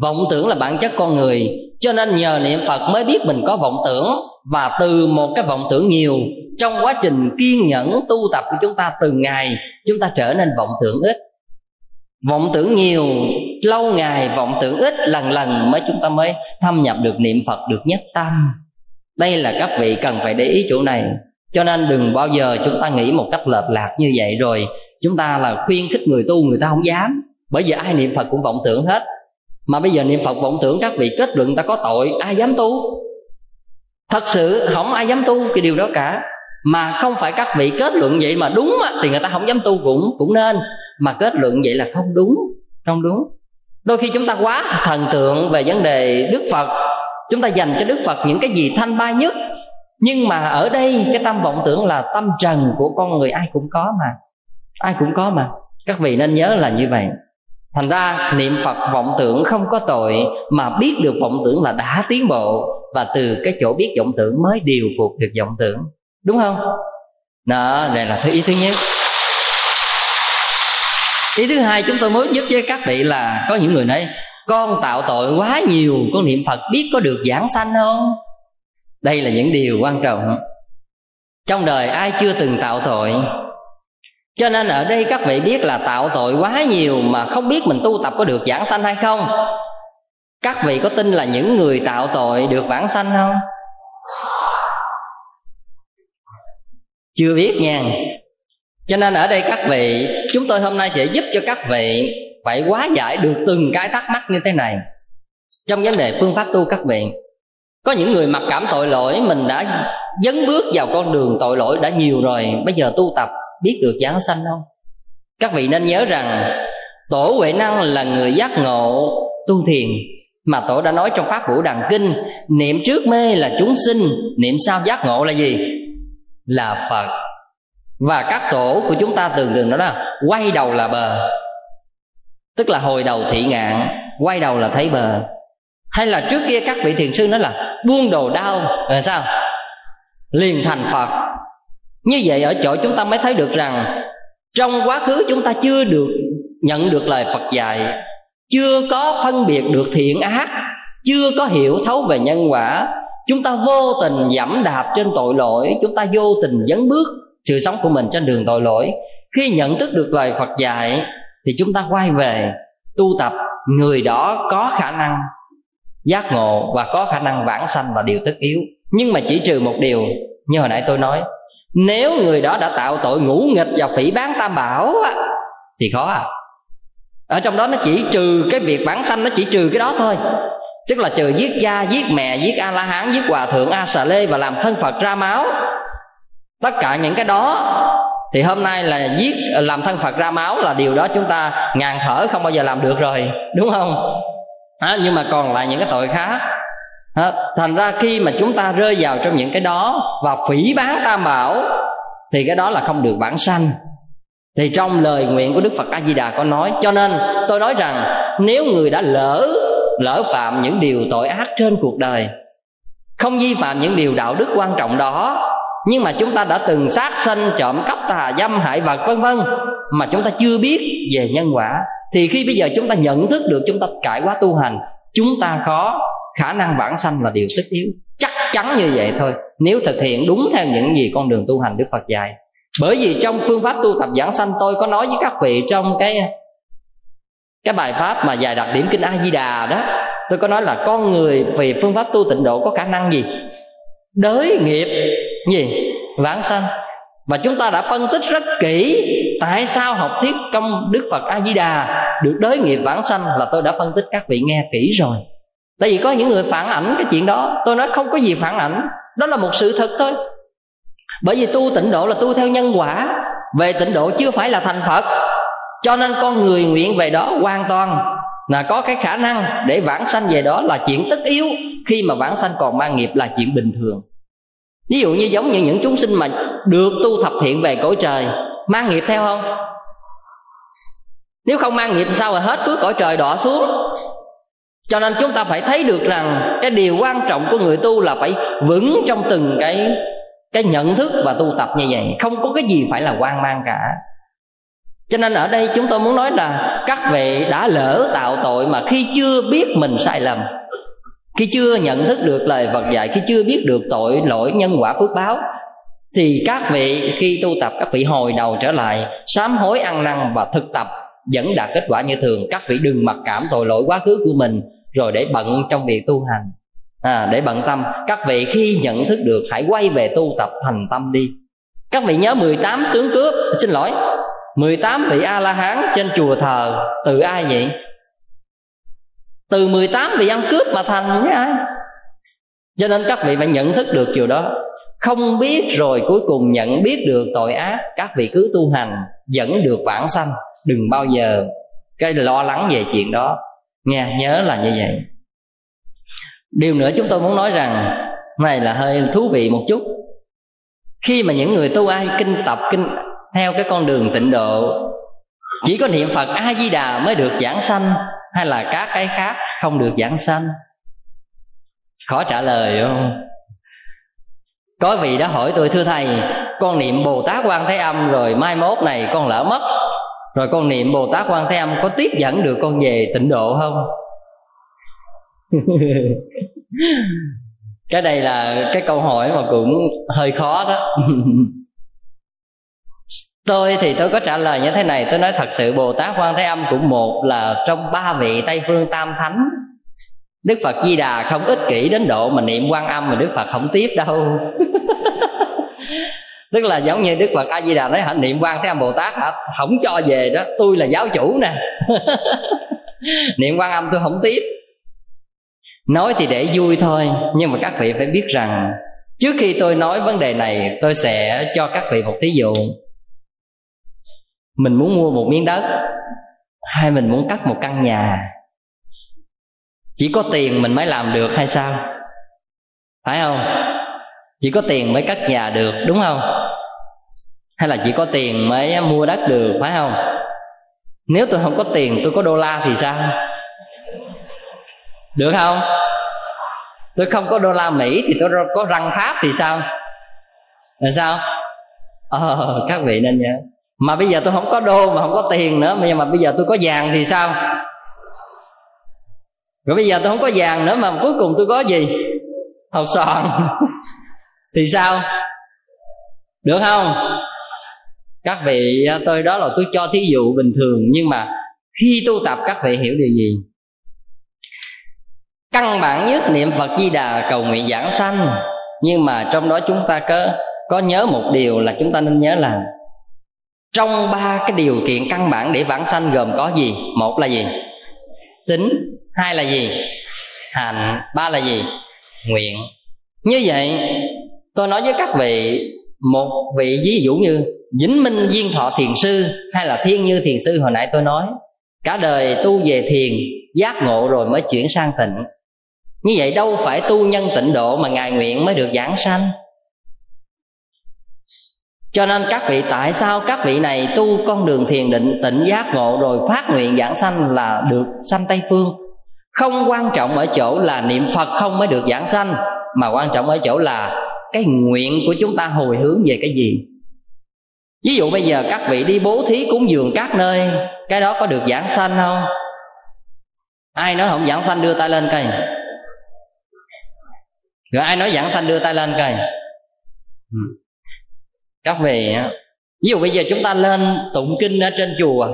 vọng tưởng là bản chất con người. Cho nên nhờ niệm phật mới biết mình có vọng tưởng. Và từ một cái vọng tưởng nhiều, trong quá trình kiên nhẫn tu tập của chúng ta từng ngày chúng ta trở nên vọng tưởng ít. Vọng tưởng nhiều, lâu ngày vọng tưởng ít, lần lần mới chúng ta mới thâm nhập được niệm phật được nhất tâm. Đây là các vị cần phải để ý chỗ này. Cho nên đừng bao giờ chúng ta nghĩ một cách lệch lạc như vậy rồi chúng ta là khuyên khích người tu người ta không dám. Bởi vì ai niệm phật cũng vọng tưởng hết. Mà bây giờ niệm phật vọng tưởng các vị kết luận ta có tội, ai dám tu? Thật sự không ai dám tu cái điều đó cả mà không phải các vị kết luận vậy mà đúng thì người ta không dám tu cũng cũng nên. Mà kết luận vậy là không đúng không đúng. Đôi khi chúng ta quá thần tượng về vấn đề đức phật, chúng ta dành cho đức phật những cái gì thanh ba nhất. Nhưng mà ở đây, cái tâm vọng tưởng là tâm trần của con người ai cũng có mà. Ai cũng có mà. Các vị nên nhớ là như vậy. Thành ra, niệm phật vọng tưởng không có tội, mà biết được vọng tưởng là đã tiến bộ. Và từ cái chỗ biết vọng tưởng mới điều phục được vọng tưởng đúng không? Đó, đây là thứ ý thứ nhất. Ý thứ hai, chúng tôi muốn giúp với các vị là có những người nói, con tạo tội quá nhiều, con niệm phật biết có được giảng sanh không? Đây là những điều quan trọng. Trong đời ai chưa từng tạo tội? Cho nên ở đây các vị biết là tạo tội quá nhiều mà không biết mình tu tập có được giảng sanh hay không? Các vị có tin là những người tạo tội được vãng sanh không? Chưa biết nha. Cho nên ở đây các vị, chúng tôi hôm nay sẽ giúp cho các vị phải quá giải được từng cái thắc mắc như thế này. Trong vấn đề phương pháp tu các vị, có những người mặc cảm tội lỗi, mình đã dấn bước vào con đường tội lỗi đã nhiều rồi, bây giờ tu tập, biết được giảng sanh không? Các vị nên nhớ rằng, tổ huệ năng là người giác ngộ, tu thiền. Mà tổ đã nói trong pháp vũ đằng kinh, niệm trước mê là chúng sinh, niệm sau giác ngộ là gì? Là phật. Và các tổ của chúng ta từng đường đó là quay đầu là bờ, tức là hồi đầu thị ngạn, quay đầu là thấy bờ. Hay là trước kia các vị thiền sư nói là buông đồ đau là sao? Liền thành phật. Như vậy ở chỗ chúng ta mới thấy được rằng trong quá khứ chúng ta chưa được nhận được lời phật dạy, chưa có phân biệt được thiện ác, chưa có hiểu thấu về nhân quả chúng ta vô tình dẫm đạp trên tội lỗi, chúng ta vô tình dấn bước sự sống của mình trên đường tội lỗi. Khi nhận thức được lời phật dạy, thì chúng ta quay về tu tập người đó có khả năng giác ngộ và có khả năng vãng sanh là điều tất yếu. Nhưng mà chỉ trừ một điều, như hồi nãy tôi nói, nếu người đó đã tạo tội ngũ nghịch và phỉ bán tam bảo thì khó à. Ở trong đó nó chỉ trừ cái việc bản sanh, nó chỉ trừ cái đó thôi tức là trừ giết cha giết mẹ giết a la hán giết hòa thượng a xà lê và làm thân phật ra máu. Tất cả những cái đó thì hôm nay là giết làm thân phật ra máu là điều đó chúng ta ngàn thở không bao giờ làm được rồi đúng không? À, nhưng mà còn lại những cái tội khác. À, thành ra khi mà chúng ta rơi vào trong những cái đó và phỉ bán tam bảo thì cái đó là không được bản sanh. Thì trong lời nguyện của đức phật a di đà có nói cho nên tôi nói rằng nếu người đã lỡ lỡ phạm những điều tội ác trên cuộc đời. Không vi phạm những điều đạo đức quan trọng đó, nhưng mà chúng ta đã từng sát sanh, trộm cắp, tà dâm, hại vật, vân vân, mà chúng ta chưa biết về nhân quả, thì khi bây giờ chúng ta nhận thức được chúng ta cải quá tu hành, chúng ta có khả năng vãng sanh là điều tất yếu. Chắc chắn như vậy thôi, nếu thực hiện đúng theo những gì con đường tu hành đức phật dạy. Bởi vì trong phương pháp tu tập giảng sanh, tôi có nói với các vị trong cái cái bài pháp mà dài đặc điểm kinh a di đà đó, tôi có nói là con người về phương pháp tu tịnh độ có khả năng gì? Đới nghiệp gì? Vãng sanh. Và chúng ta đã phân tích rất kỹ tại sao học thuyết công đức phật a di đà được đới nghiệp vãng sanh là tôi đã phân tích các vị nghe kỹ rồi. Tại vì có những người phản ảnh cái chuyện đó, tôi nói không có gì phản ảnh, đó là một sự thật thôi. Bởi vì tu tịnh độ là tu theo nhân quả, về tịnh độ chưa phải là thành phật cho nên con người nguyện về đó hoàn toàn là có cái khả năng để vãng sanh về đó là chuyện tất yếu. Khi mà vãng sanh còn mang nghiệp là chuyện bình thường. Ví dụ như giống như những chúng sinh mà được tu thập thiện về cõi trời, mang nghiệp theo không? Nếu không mang nghiệp sao mà hết phước cõi trời đỏ xuống? Cho nên chúng ta phải thấy được rằng cái điều quan trọng của người tu là phải vững trong từng cái cái nhận thức và tu tập như vậy. Không có cái gì phải là quan mang cả cho nên ở đây chúng tôi muốn nói là các vị đã lỡ tạo tội mà khi chưa biết mình sai lầm khi chưa nhận thức được lời Phật dạy khi chưa biết được tội lỗi nhân quả phước báo thì các vị khi tu tập các vị hồi đầu trở lại sám hối ăn năn và thực tập vẫn đạt kết quả như thường. Các vị đừng mặc cảm tội lỗi quá khứ của mình rồi để bận trong việc tu hành. À, để bận tâm. Các vị khi nhận thức được hãy quay về tu tập thành tâm đi. Các vị nhớ 18 tướng cướp. Xin lỗi. 18 vị A La Hán trên chùa thờ, từ ai vậy? Từ 18 vị ăn cướp mà thành với ai? Cho nên các vị phải nhận thức được điều đó Không biết rồi cuối cùng nhận biết được tội ác, Các vị cứ tu hành, Vẫn được bản sanh, Đừng bao giờ cái lo lắng về chuyện đó Nghe, nhớ là như vậy Điều nữa chúng tôi muốn nói rằng, Này là hơi thú vị một chút Khi mà những người tu ai kinh tập, kinh theo cái con đường tịnh độ, chỉ có niệm phật a di đà mới được giảng sanh, hay là các cái khác không được giảng sanh? Khó trả lời không? Có vị đã hỏi tôi, thưa thầy, con niệm bồ tát quan thế âm rồi mai mốt này con lỡ mất, rồi con niệm bồ tát quan thế âm có tiếp dẫn được con về tịnh độ không? (laughs) Cái đây là cái câu hỏi mà cũng hơi khó đó. (laughs) tôi thì tôi có trả lời như thế này, tôi nói thật sự, bồ tát quan thế âm cũng một là trong ba vị tây phương tam thánh, đức phật di đà không ích kỷ đến độ mà niệm quan âm mà đức phật không tiếp đâu. (laughs) Tức là giống như đức phật a di đà nói, hả, niệm quan thế âm bồ tát hả? Không cho về đó, tôi là giáo chủ nè. (laughs) Niệm quan âm tôi không tiếp. Nói thì để vui thôi, nhưng mà các vị phải biết rằng, trước khi tôi nói vấn đề này, tôi sẽ cho các vị một thí dụ mình muốn mua một miếng đất hay mình muốn cắt một căn nhà? Chỉ có tiền mình mới làm được hay sao? Phải không? Chỉ có tiền mới cắt nhà được, đúng không? Hay là chỉ có tiền mới mua đất được, phải không? Nếu tôi không có tiền, tôi có đô la thì sao? Được không? Tôi không có đô la mỹ thì tôi có răng pháp thì sao? Là sao? Ờ các vị nên nhớ mà bây giờ tôi không có đô mà không có tiền nữa nhưng mà bây giờ tôi có vàng thì sao? Rồi bây giờ tôi không có vàng nữa mà cuối cùng tôi có gì? Hột sòn (laughs) thì sao? Được không? Các vị à, tôi đó là tôi cho thí dụ bình thường, nhưng mà khi tu tập các vị hiểu điều gì? Căn bản nhất niệm phật di đà cầu nguyện giảng sanh. Nhưng mà trong đó chúng ta có có nhớ một điều là chúng ta nên nhớ là trong ba cái điều kiện căn bản để vãng sanh gồm có gì? Một là gì? Tính. Hai là gì? Hành. Ba là gì? Nguyện. Như vậy, tôi nói với các vị, một vị ví dụ như vĩnh minh viên thọ thiền sư hay là thiên như thiền sư hồi nãy tôi nói, cả đời tu về thiền, giác ngộ rồi mới chuyển sang tịnh. Như vậy đâu phải tu nhân tịnh độ mà ngài nguyện mới được giảng sanh cho nên các vị tại sao các vị này tu con đường thiền định tịnh giác ngộ rồi phát nguyện giảng sanh là được sanh tây phương? Không quan trọng ở chỗ là niệm phật không mới được giảng sanh, mà quan trọng ở chỗ là cái nguyện của chúng ta hồi hướng về cái gì? Ví dụ bây giờ các vị đi bố thí cúng dường các nơi, cái đó có được giảng sanh không? Ai nói không giảng sanh đưa tay lên coi. Rồi ai nói giảng sanh đưa tay lên coi. Ừ các vị ví dụ bây giờ chúng ta lên tụng kinh ở trên chùa,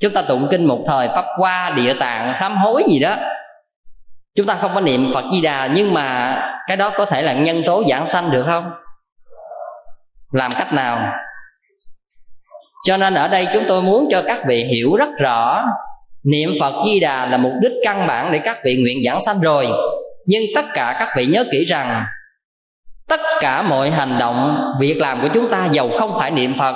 chúng ta tụng kinh một thời pháp qua địa tạng, sám hối gì đó, chúng ta không có niệm phật di đà, nhưng mà cái đó có thể là nhân tố giảng sanh được không? Làm cách nào? Cho nên ở đây chúng tôi muốn cho các vị hiểu rất rõ, niệm phật di đà là mục đích căn bản để các vị nguyện giảng sanh rồi. Nhưng tất cả các vị nhớ kỹ rằng tất cả mọi hành động, việc làm của chúng ta giàu không phải niệm phật.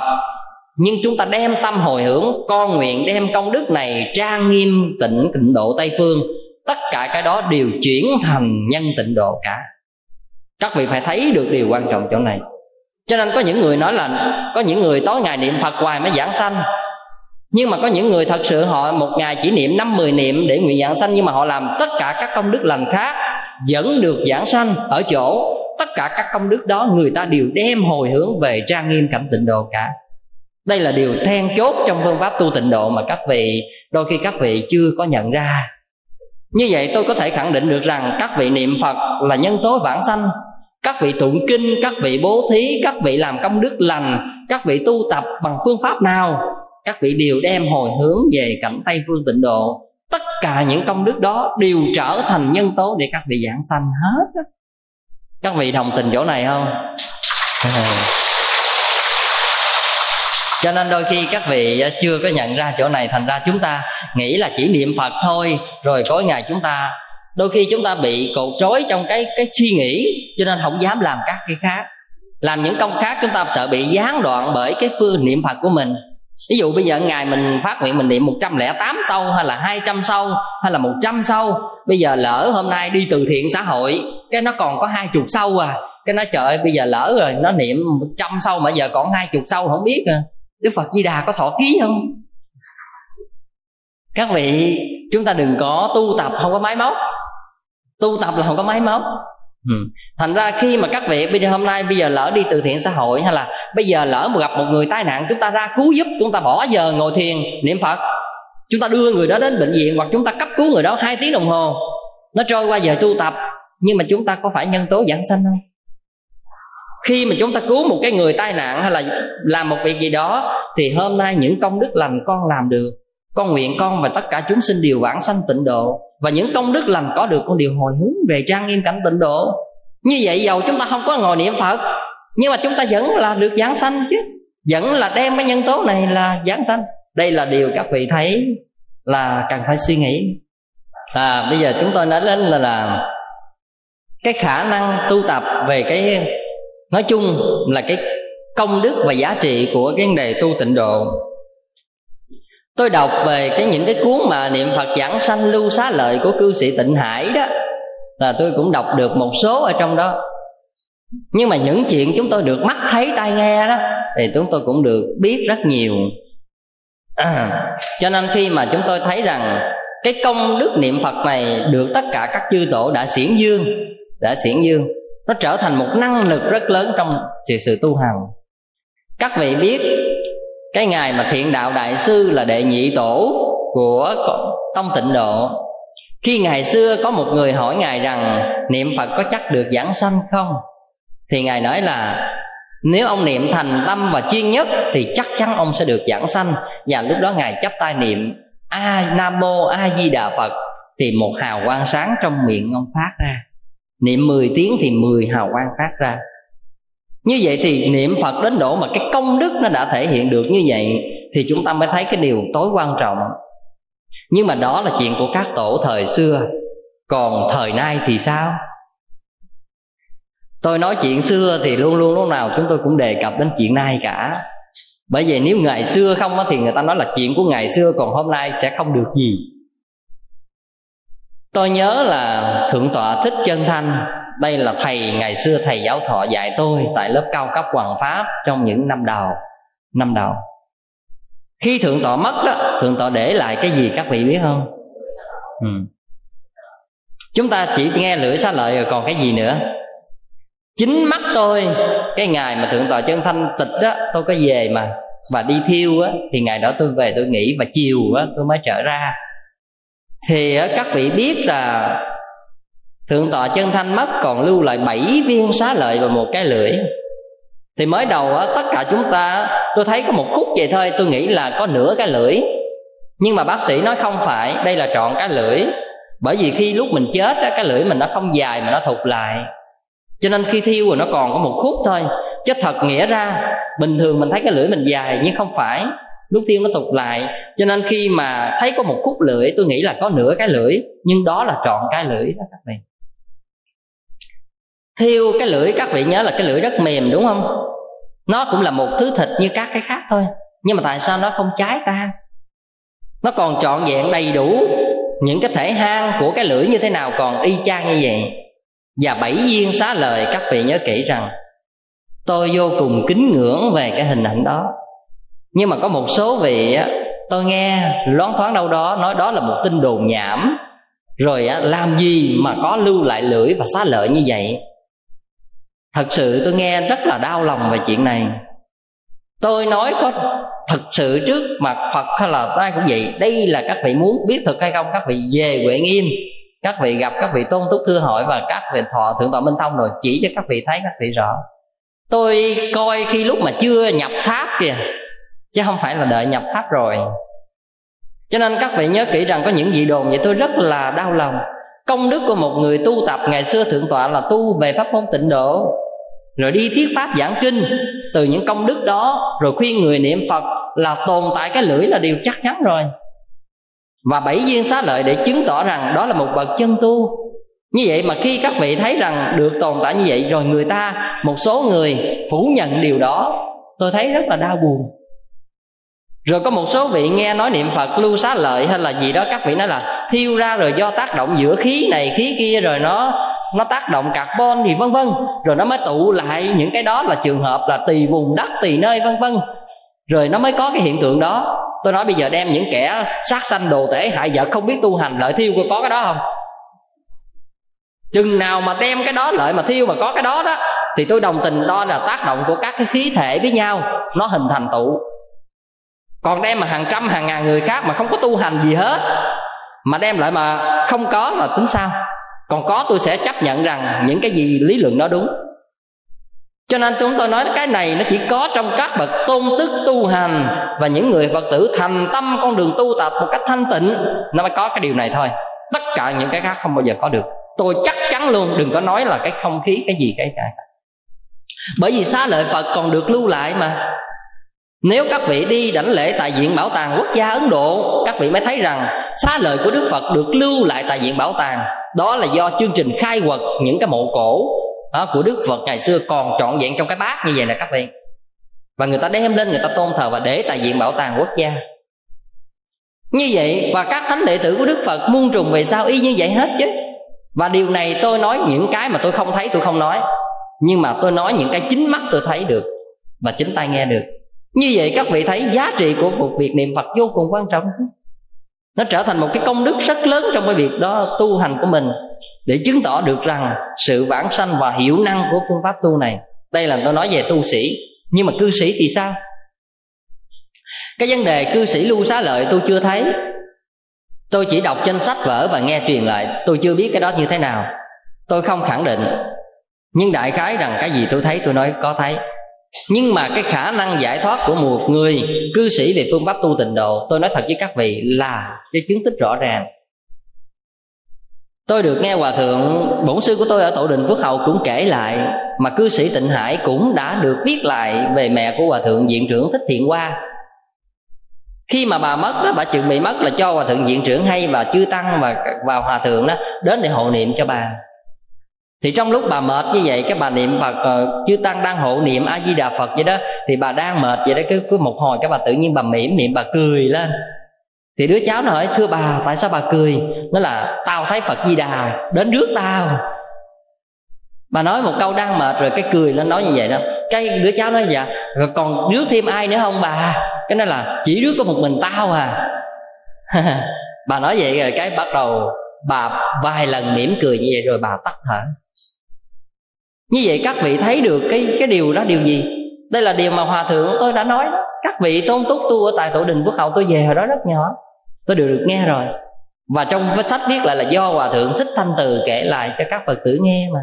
Nhưng chúng ta đem tâm hồi hướng, con nguyện đem công đức này trang nghiêm tịnh tịnh độ tây phương. Tất cả cái đó đều chuyển thành nhân tịnh độ cả. Các vị phải thấy được điều quan trọng chỗ này. Cho nên có những người nói là, có những người tối ngày niệm phật hoài mới giảng sanh. Nhưng mà có những người thật sự họ một ngày chỉ niệm năm, mười niệm để nguyện giảng sanh, nhưng mà họ làm tất cả các công đức lành khác, vẫn được giảng sanh ở chỗ tất cả các công đức đó người ta đều đem hồi hướng về trang nghiêm cảnh tịnh độ cả. Đây là điều then chốt trong phương pháp tu tịnh độ mà các vị, đôi khi các vị chưa có nhận ra. Như vậy tôi có thể khẳng định được rằng các vị niệm phật là nhân tố vãng sanh. Các vị tụng kinh, các vị bố thí, các vị làm công đức lành, các vị tu tập bằng phương pháp nào, các vị đều đem hồi hướng về cảnh tây phương tịnh độ. Tất cả những công đức đó đều trở thành nhân tố để các vị giảng sanh hết các vị đồng tình chỗ này không? (laughs) Cho nên đôi khi các vị ờ, chưa có nhận ra chỗ này, thành ra chúng ta nghĩ là chỉ niệm phật thôi, rồi có ngày chúng ta, đôi khi chúng ta bị cột trói trong cái cái suy nghĩ, cho nên không dám làm các cái khác. Làm những công khác chúng ta sợ bị gián đoạn bởi cái phương niệm phật của mình ví dụ bây giờ ngày mình phát nguyện mình niệm 108 sâu hay là 200 sâu hay là 100 sâu, bây giờ lỡ hôm nay đi từ thiện xã hội, cái nó còn có hai chục sâu à. Cái nó trời ơi, bây giờ lỡ rồi, nó niệm 100 sâu mà giờ còn hai chục sâu không biết à. Đức Phật Di Đà có thọ ký không? Các vị, chúng ta đừng có tu tập, không có máy móc. Tu tập là không có máy móc. Ừ. thành ra khi mà các vị bây giờ hôm nay bây giờ lỡ đi từ thiện xã hội hay là bây giờ lỡ mà gặp một người tai nạn, chúng ta ra cứu giúp, chúng ta bỏ giờ ngồi thiền niệm phật. Chúng ta đưa người đó đến bệnh viện hoặc chúng ta cấp cứu người đó hai tiếng đồng hồ. Nó trôi qua giờ tu tập, nhưng mà chúng ta có phải nhân tố giảng sanh không? Khi mà chúng ta cứu một cái người tai nạn hay là làm một việc gì đó, thì hôm nay những công đức lành con làm được. Con nguyện con và tất cả chúng sinh đều vãng sanh tịnh độ và những công đức lành có được con đều hồi hướng về trang nghiêm cảnh tịnh độ. Như vậy dầu chúng ta không có ngồi niệm phật nhưng mà chúng ta vẫn là được giảng sanh chứ. Vẫn là đem cái nhân tố này là giảng sanh. Đây là điều các vị thấy là cần phải suy nghĩ. À bây giờ chúng tôi nói đến là, là cái khả năng tu tập về cái nói chung là cái công đức và giá trị của cái vấn đề tu tịnh độ tôi đọc về cái những cái cuốn mà niệm phật giảng sanh lưu xá lợi của cư sĩ tịnh hải đó là tôi cũng đọc được một số ở trong đó. Nhưng mà những chuyện chúng tôi được mắt thấy tai nghe đó thì chúng tôi cũng được biết rất nhiều. À, cho nên khi mà chúng tôi thấy rằng cái công đức niệm phật này được tất cả các chư tổ đã xiển dương đã xiển dương nó trở thành một năng lực rất lớn trong sự, sự tu hành. Các vị biết cái ngày mà thiện đạo đại sư là đệ nhị tổ của tông tịnh độ. Khi ngày xưa có một người hỏi ngài rằng, niệm phật có chắc được giảng sanh không? Thì ngài nói là, nếu ông niệm thành tâm và chuyên nhất thì chắc chắn ông sẽ được giảng sanh. Và lúc đó ngài chắp tay niệm, a nam mô a di đà phật. Thì một hào quang sáng trong miệng ông phát ra. Niệm 10 tiếng thì 10 hào quang phát ra như vậy thì niệm phật đến độ mà cái công đức nó đã thể hiện được như vậy, thì chúng ta mới thấy cái điều tối quan trọng. Nhưng mà đó là chuyện của các tổ thời xưa. Còn thời nay thì sao? Tôi nói chuyện xưa thì luôn luôn lúc nào chúng tôi cũng đề cập đến chuyện nay cả. Bởi vì nếu ngày xưa không thì người ta nói là chuyện của ngày xưa, còn hôm nay sẽ không được gì. Tôi nhớ là thượng tọa thích chân thanh đây là thầy, ngày xưa thầy giáo thọ dạy tôi tại lớp cao cấp hoàng pháp trong những năm đầu. Năm đầu. Khi thượng tọa mất đó, thượng tọa để lại cái gì các vị biết không? Ừ. chúng ta chỉ nghe lưỡi xá lợi rồi còn cái gì nữa? Chính mắt tôi, cái ngày mà thượng tọa chân thanh tịch đó, tôi có về mà, và đi thiêu á, thì ngày đó tôi về tôi nghỉ và chiều á, tôi mới trở ra. Thì các vị biết là thượng tọa chân thanh mất còn lưu lại bảy viên xá lợi và một cái lưỡi. Thì mới đầu á, tất cả chúng ta tôi thấy có một khúc vậy thôi, tôi nghĩ là có nửa cái lưỡi. Nhưng mà bác sĩ nói không phải, đây là trọn cái lưỡi. Bởi vì khi lúc mình chết á, cái lưỡi mình nó không dài mà nó thụt lại. Cho nên khi thiêu rồi nó còn có một khúc thôi. Chứ thật nghĩa ra, bình thường mình thấy cái lưỡi mình dài nhưng không phải. Lúc thiêu nó tụt lại. Cho nên khi mà thấy có một khúc lưỡi, tôi nghĩ là có nửa cái lưỡi. Nhưng đó là trọn cái lưỡi đó các bạn thiêu cái lưỡi, các vị nhớ là cái lưỡi rất mềm, đúng không? Nó cũng là một thứ thịt như các cái khác thôi. Nhưng mà tại sao nó không cháy tan nó còn trọn vẹn, đầy đủ những cái thể hang của cái lưỡi như thế nào còn y chang như vậy. Và bảy viên xá lời, các vị nhớ kỹ rằng, tôi vô cùng kính ngưỡng về cái hình ảnh đó. Nhưng mà có một số vị á, tôi nghe loáng thoáng đâu đó, nói đó là một tin đồn nhảm. Rồi á, làm gì mà có lưu lại lưỡi và xá lợi như vậy? Thật sự tôi nghe rất là đau lòng về chuyện này. Tôi nói có thật sự trước mặt phật hay là ai cũng vậy. Đây là các vị muốn biết thực hay không, các vị về huệ nghiêm, các vị gặp, các vị tôn túc thưa hỏi và các vị thọ thượng tọa minh thông rồi, chỉ cho các vị thấy, các vị rõ. Tôi coi khi lúc mà chưa nhập tháp kìa, chứ không phải là đợi nhập tháp rồi. Cho nên các vị nhớ kỹ rằng có những vị đồn vậy tôi rất là đau lòng. Công đức của một người tu tập ngày xưa thượng tọa là tu về pháp môn tịnh độ rồi đi thuyết pháp giảng kinh. Từ những công đức đó, rồi khuyên người niệm phật là tồn tại cái lưỡi là điều chắc chắn rồi. Và bảy viên xá lợi để chứng tỏ rằng đó là một bậc chân tu. Như vậy mà khi các vị thấy rằng được tồn tại như vậy, rồi người ta, một số người phủ nhận điều đó, tôi thấy rất là đau buồn. Rồi có một số vị nghe nói niệm phật lưu xá lợi hay là gì đó, các vị nói là thiêu ra rồi do tác động giữa khí này, khí kia, rồi nó nó tác động carbon thì vân vân. Rồi nó mới tụ lại những cái đó là trường hợp là tùy vùng đất tùy nơi, vân vân. Rồi nó mới có cái hiện tượng đó. Tôi nói bây giờ đem những kẻ sát sanh đồ tể hại vợ không biết tu hành lợi thiêu có cái đó không? Chừng nào mà đem cái đó lợi mà thiêu mà có cái đó đó, thì tôi đồng tình đó là tác động của các cái khí thể với nhau. Nó hình thành tụ. Còn đem mà hàng trăm, hàng ngàn người khác mà không có tu hành gì hết, mà đem lại mà không có là tính sao? Còn có tôi sẽ chấp nhận rằng những cái gì lý luận đó đúng. Cho nên chúng tôi nói cái này nó chỉ có trong các bậc tôn tức tu hành và những người phật tử thành tâm con đường tu tập một cách thanh tịnh, nó mới có cái điều này thôi. Tất cả những cái khác không bao giờ có được. Tôi chắc chắn luôn, đừng có nói là cái không khí, cái gì, cái cái bởi vì xá lợi phật còn được lưu lại mà nếu các vị đi đảnh lễ tại viện bảo tàng quốc gia ấn độ các vị mới thấy rằng xá lợi của đức phật được lưu lại tại viện bảo tàng. Đó là do chương trình khai quật những cái mộ cổ đó, của đức phật ngày xưa còn trọn vẹn trong cái bát như vậy nè các vị. Và người ta đem lên người ta tôn thờ và để tại viện bảo tàng quốc gia. Như vậy và các thánh đệ tử của đức phật muôn trùng về sao y như vậy hết chứ? Và điều này tôi nói những cái mà tôi không thấy tôi không nói. Nhưng mà tôi nói những cái chính mắt tôi thấy được và chính tai nghe được như vậy các vị thấy giá trị của một việc niệm phật vô cùng quan trọng. Nó trở thành một cái công đức rất lớn trong cái việc đó tu hành của mình, để chứng tỏ được rằng sự vãng sanh và hiểu năng của phương pháp tu này. Đây là tôi nói về tu sĩ. Nhưng mà cư sĩ thì sao? Cái vấn đề cư sĩ lưu xá lợi tôi chưa thấy. Tôi chỉ đọc trên sách vở và nghe truyền lại. Tôi chưa biết cái đó như thế nào. Tôi không khẳng định. Nhưng đại khái rằng cái gì tôi thấy, tôi nói có thấy nhưng mà cái khả năng giải thoát của một người cư sĩ về phương pháp tu tịnh độ, tôi nói thật với các vị, là cái chứng tích rõ ràng. Tôi được nghe hòa thượng, bổn sư của tôi ở tổ đình phước hậu cũng kể lại, mà cư sĩ tịnh hải cũng đã được viết lại về mẹ của hòa thượng viện trưởng thích thiện hoa. Khi mà bà mất đó, bà chuẩn bị mất là cho hòa thượng viện trưởng hay và chư tăng và vào hòa thượng đó đến để hộ niệm cho bà thì trong lúc bà mệt như vậy cái bà niệm phật uh, chư tăng đang hộ niệm a di đà phật vậy đó thì bà đang mệt vậy đó cứ cứ một hồi cái bà tự nhiên bà mỉm niệm bà cười lên. Thì đứa cháu nó hỏi thưa bà tại sao bà cười? Nó là tao thấy phật di đà đến rước tao. Bà nói một câu đang mệt rồi cái cười lên nói như vậy đó. Cái đứa cháu nói dạ rồi còn rước thêm ai nữa không bà? Cái nói là chỉ rước có một mình tao à. (laughs) Bà nói vậy rồi cái bắt đầu bà vài lần mỉm cười như vậy rồi bà tắt thở như vậy các vị thấy được cái cái điều đó điều gì? Đây là điều mà hòa thượng tôi đã nói đó. Các vị tôn túc tu ở tại tổ đình quốc hậu, tôi về hồi đó rất nhỏ. Tôi đều được nghe rồi. Và trong cái sách viết lại là do hòa thượng thích thanh từ kể lại cho các phật tử nghe mà.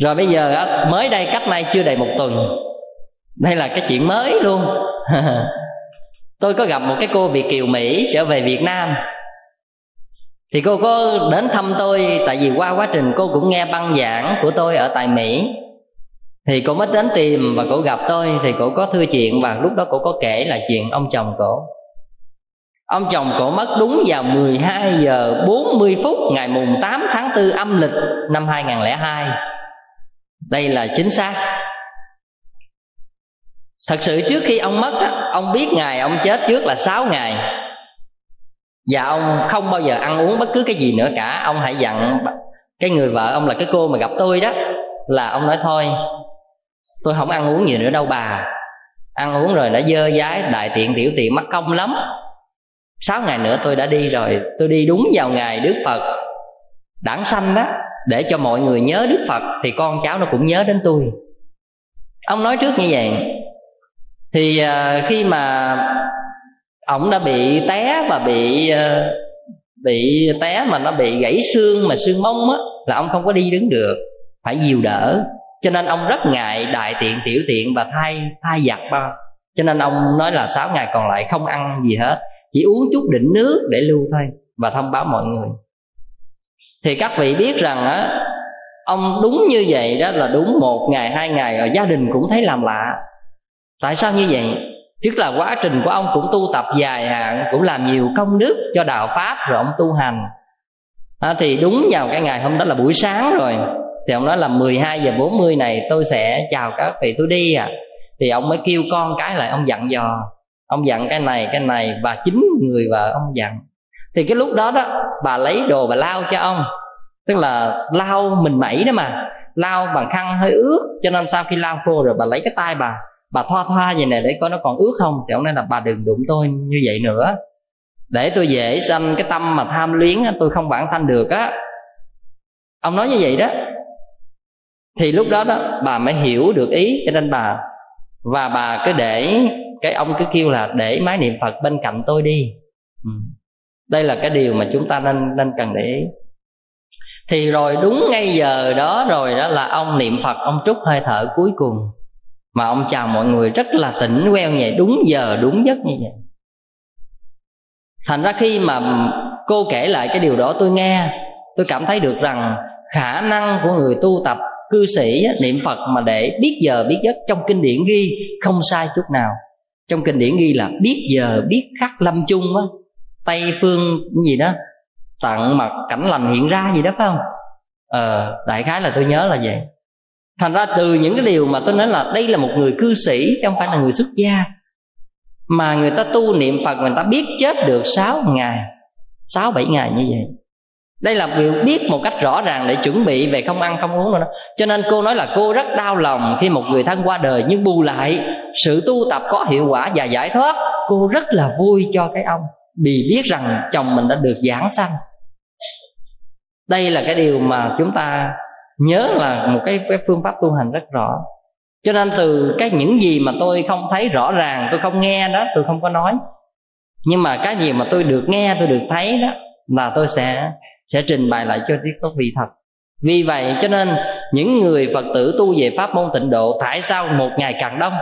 Rồi bây giờ mới đây cách nay chưa đầy một tuần. Đây là cái chuyện mới luôn. (laughs) Tôi có gặp một cái cô việt kiều mỹ trở về việt nam thì cô có đến thăm tôi, tại vì qua quá trình cô cũng nghe băng giảng của tôi ở tại mỹ. Thì cô mới đến tìm và cô gặp tôi, thì cô có thưa chuyện và lúc đó cô có kể là chuyện ông chồng cổ Ông chồng cổ mất đúng vào 12 giờ 40 phút ngày mùng 8 tháng 4 âm lịch năm 2002 Đây là chính xác. Thật sự trước khi ông mất ông biết ngày ông chết trước là 6 ngày và ông không bao giờ ăn uống bất cứ cái gì nữa cả. Ông hãy dặn cái người vợ ông là cái cô mà gặp tôi đó, là ông nói, thôi, tôi không ăn uống gì nữa đâu bà. Ăn uống rồi đã dơ dái, đại tiện tiểu tiện mất công lắm. Sáu ngày nữa tôi đã đi rồi. Tôi đi đúng vào ngày đức phật đản sanh đó, để cho mọi người nhớ đức phật, thì con cháu nó cũng nhớ đến tôi. Ông nói trước như vậy. Thì ờ, khi mà ổng đã bị té và bị ờ, bị té mà nó bị gãy xương mà xương mông á, là ông không có đi đứng được, phải dìu đỡ. Cho nên ông rất ngại đại tiện, tiểu tiện và thay thay giặt bao cho nên ông nói là 6 ngày còn lại không ăn gì hết, chỉ uống chút đỉnh nước để lưu thôi và thông báo mọi người. Thì các vị biết rằng á, ông đúng như vậy đó là đúng một ngày, hai ngày, rồi gia đình cũng thấy làm lạ. Tại sao như vậy? Tức là quá trình của ông cũng tu tập dài hạn cũng làm nhiều công đức cho đạo pháp rồi ông tu hành. À, thì đúng vào cái ngày hôm đó là buổi sáng rồi. Thì ông nói là 12 giờ 40 này tôi sẽ chào các vị tôi đi à thì ông mới kêu con cái lại ông dặn dò. Ông dặn cái này cái này và chính người vợ ông dặn. Thì cái lúc đó đó bà lấy đồ bà lao cho ông. Tức là lau mình mẩy đó mà. Lau bằng khăn hơi ướt cho nên sau khi lau khô rồi bà lấy cái tay bà bà thoa thoa vậy này để coi nó còn ướt không. Thì ông nói là, bà đừng đụng tôi như vậy nữa. Để tôi dễ sanh cái tâm mà tham luyến tôi không bản sanh được á. Ông nói như vậy đó. Thì lúc đó đó, bà mới hiểu được ý, cho nên bà, và bà cứ để, cái ông cứ kêu là, để máy niệm phật bên cạnh tôi đi. Ừ. đây là cái điều mà chúng ta nên nên cần để ý. Thì rồi đúng ngay giờ đó rồi đó là ông niệm phật, ông trút hơi thở cuối cùng mà ông chào mọi người rất là tỉnh queo vậy, đúng giờ, đúng giấc như vậy. Thành ra khi mà cô kể lại cái điều đó, tôi nghe, tôi cảm thấy được rằng khả năng của người tu tập, cư sĩ niệm phật mà để biết giờ, biết giấc, trong kinh điển ghi không sai chút nào. Trong kinh điển ghi là biết giờ, biết khắc lâm chung á. Tây phương gì đó tận mặt cảnh lành hiện ra gì đó phải không? Ờ đại khái là tôi nhớ là vậy thành ra từ những cái điều mà tôi nói là đây là một người cư sĩ không phải là người xuất gia, mà người ta tu niệm phật, người ta biết chết được sáu ngày, sáu bảy ngày như vậy. Đây là việc biết một cách rõ ràng để chuẩn bị về không ăn không uống rồi đó. Cho nên cô nói là cô rất đau lòng khi một người thân qua đời nhưng bù lại, sự tu tập có hiệu quả và giải thoát, cô rất là vui cho cái ông, vì biết rằng chồng mình đã được giảng sanh. Đây là cái điều mà chúng ta nhớ là một cái, cái phương pháp tu hành rất rõ. Cho nên từ cái những gì mà tôi không thấy rõ ràng tôi không nghe đó tôi không có nói. Nhưng mà cái gì mà tôi được nghe tôi được thấy đó là tôi sẽ sẽ trình bày lại cho các vị thật. Vì vậy cho nên những người phật tử tu về pháp môn tịnh độ tại sao một ngày càng đông?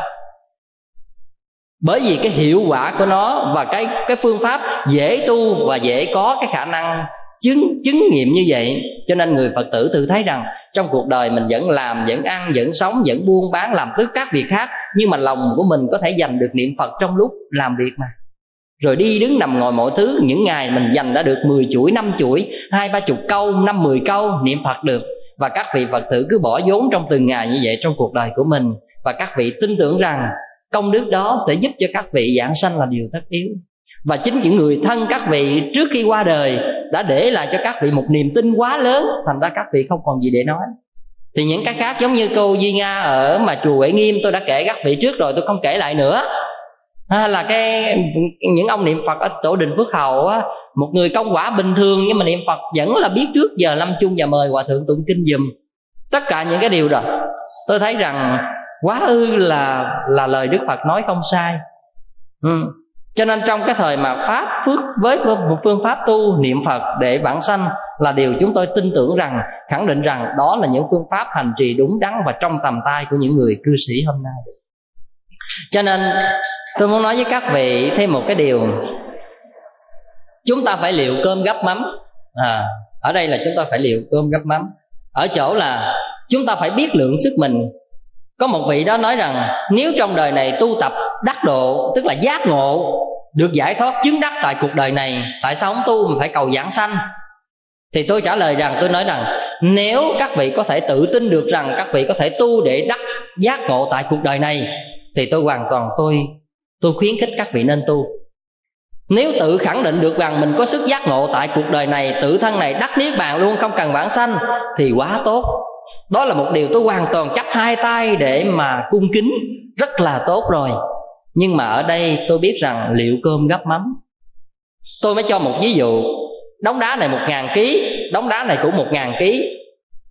Bởi vì cái hiệu quả của nó và cái cái phương pháp dễ tu và dễ có cái khả năng chứng chứng nghiệm như vậy. Cho nên người phật tử tự thấy rằng trong cuộc đời mình vẫn làm, vẫn ăn, vẫn sống, vẫn buôn bán, làm tất các việc khác, nhưng mà lòng của mình có thể dành được niệm phật trong lúc làm việc mà. Rồi đi đứng nằm ngồi mọi thứ, những ngày mình dành đã được 10 chuỗi, năm chuỗi, hai, ba chục câu, năm, mười câu niệm phật được. Và các vị phật tử cứ bỏ vốn trong từng ngày như vậy trong cuộc đời của mình. Và các vị tin tưởng rằng công đức đó sẽ giúp cho các vị giảng sanh là điều tất yếu. Và chính những người thân các vị trước khi qua đời đã để lại cho các vị một niềm tin quá lớn, thành ra các vị không còn gì để nói. Thì những cái khác giống như cô Duy Nga ở mà chùa Huệ Nghiêm, tôi đã kể các vị trước rồi, tôi không kể lại nữa. Hay là cái, những ông niệm Phật ở tổ đình Phước Hậu á, một người công quả bình thường nhưng mà niệm Phật vẫn là biết trước giờ lâm chung và mời hòa thượng tụng kinh dùm tất cả những cái điều đó, tôi thấy rằng quá ư là là lời Đức Phật nói không sai. Ừ cho nên trong cái thời mà pháp phước với một phương pháp tu niệm phật để bản sanh là điều chúng tôi tin tưởng rằng khẳng định rằng đó là những phương pháp hành trì đúng đắn và trong tầm tay của những người cư sĩ hôm nay. Cho nên tôi muốn nói với các vị thêm một cái điều. Chúng ta phải liệu cơm gấp mắm. À, ở đây là chúng ta phải liệu cơm gấp mắm. Ở chỗ là chúng ta phải biết lượng sức mình. Có một vị đó nói rằng nếu trong đời này tu tập đắc độ, tức là giác ngộ, được giải thoát chứng đắc tại cuộc đời này. Tại sao không tu mà phải cầu giảng sanh? Thì tôi trả lời rằng, tôi nói rằng, nếu các vị có thể tự tin được rằng các vị có thể tu để đắc giác ngộ tại cuộc đời này, thì tôi hoàn toàn, tôi tôi khuyến khích các vị nên tu. Nếu tự khẳng định được rằng mình có sức giác ngộ tại cuộc đời này, tự thân này đắc niết bàn luôn, không cần bản sanh, thì quá tốt. Đó là một điều tôi hoàn toàn chấp hai tay để mà cung kính. Rất là tốt rồi nhưng mà ở đây tôi biết rằng liệu cơm gấp mắm. Tôi mới cho một ví dụ. Đống đá này một ngàn ký, đống đá này cũng một ngàn ký.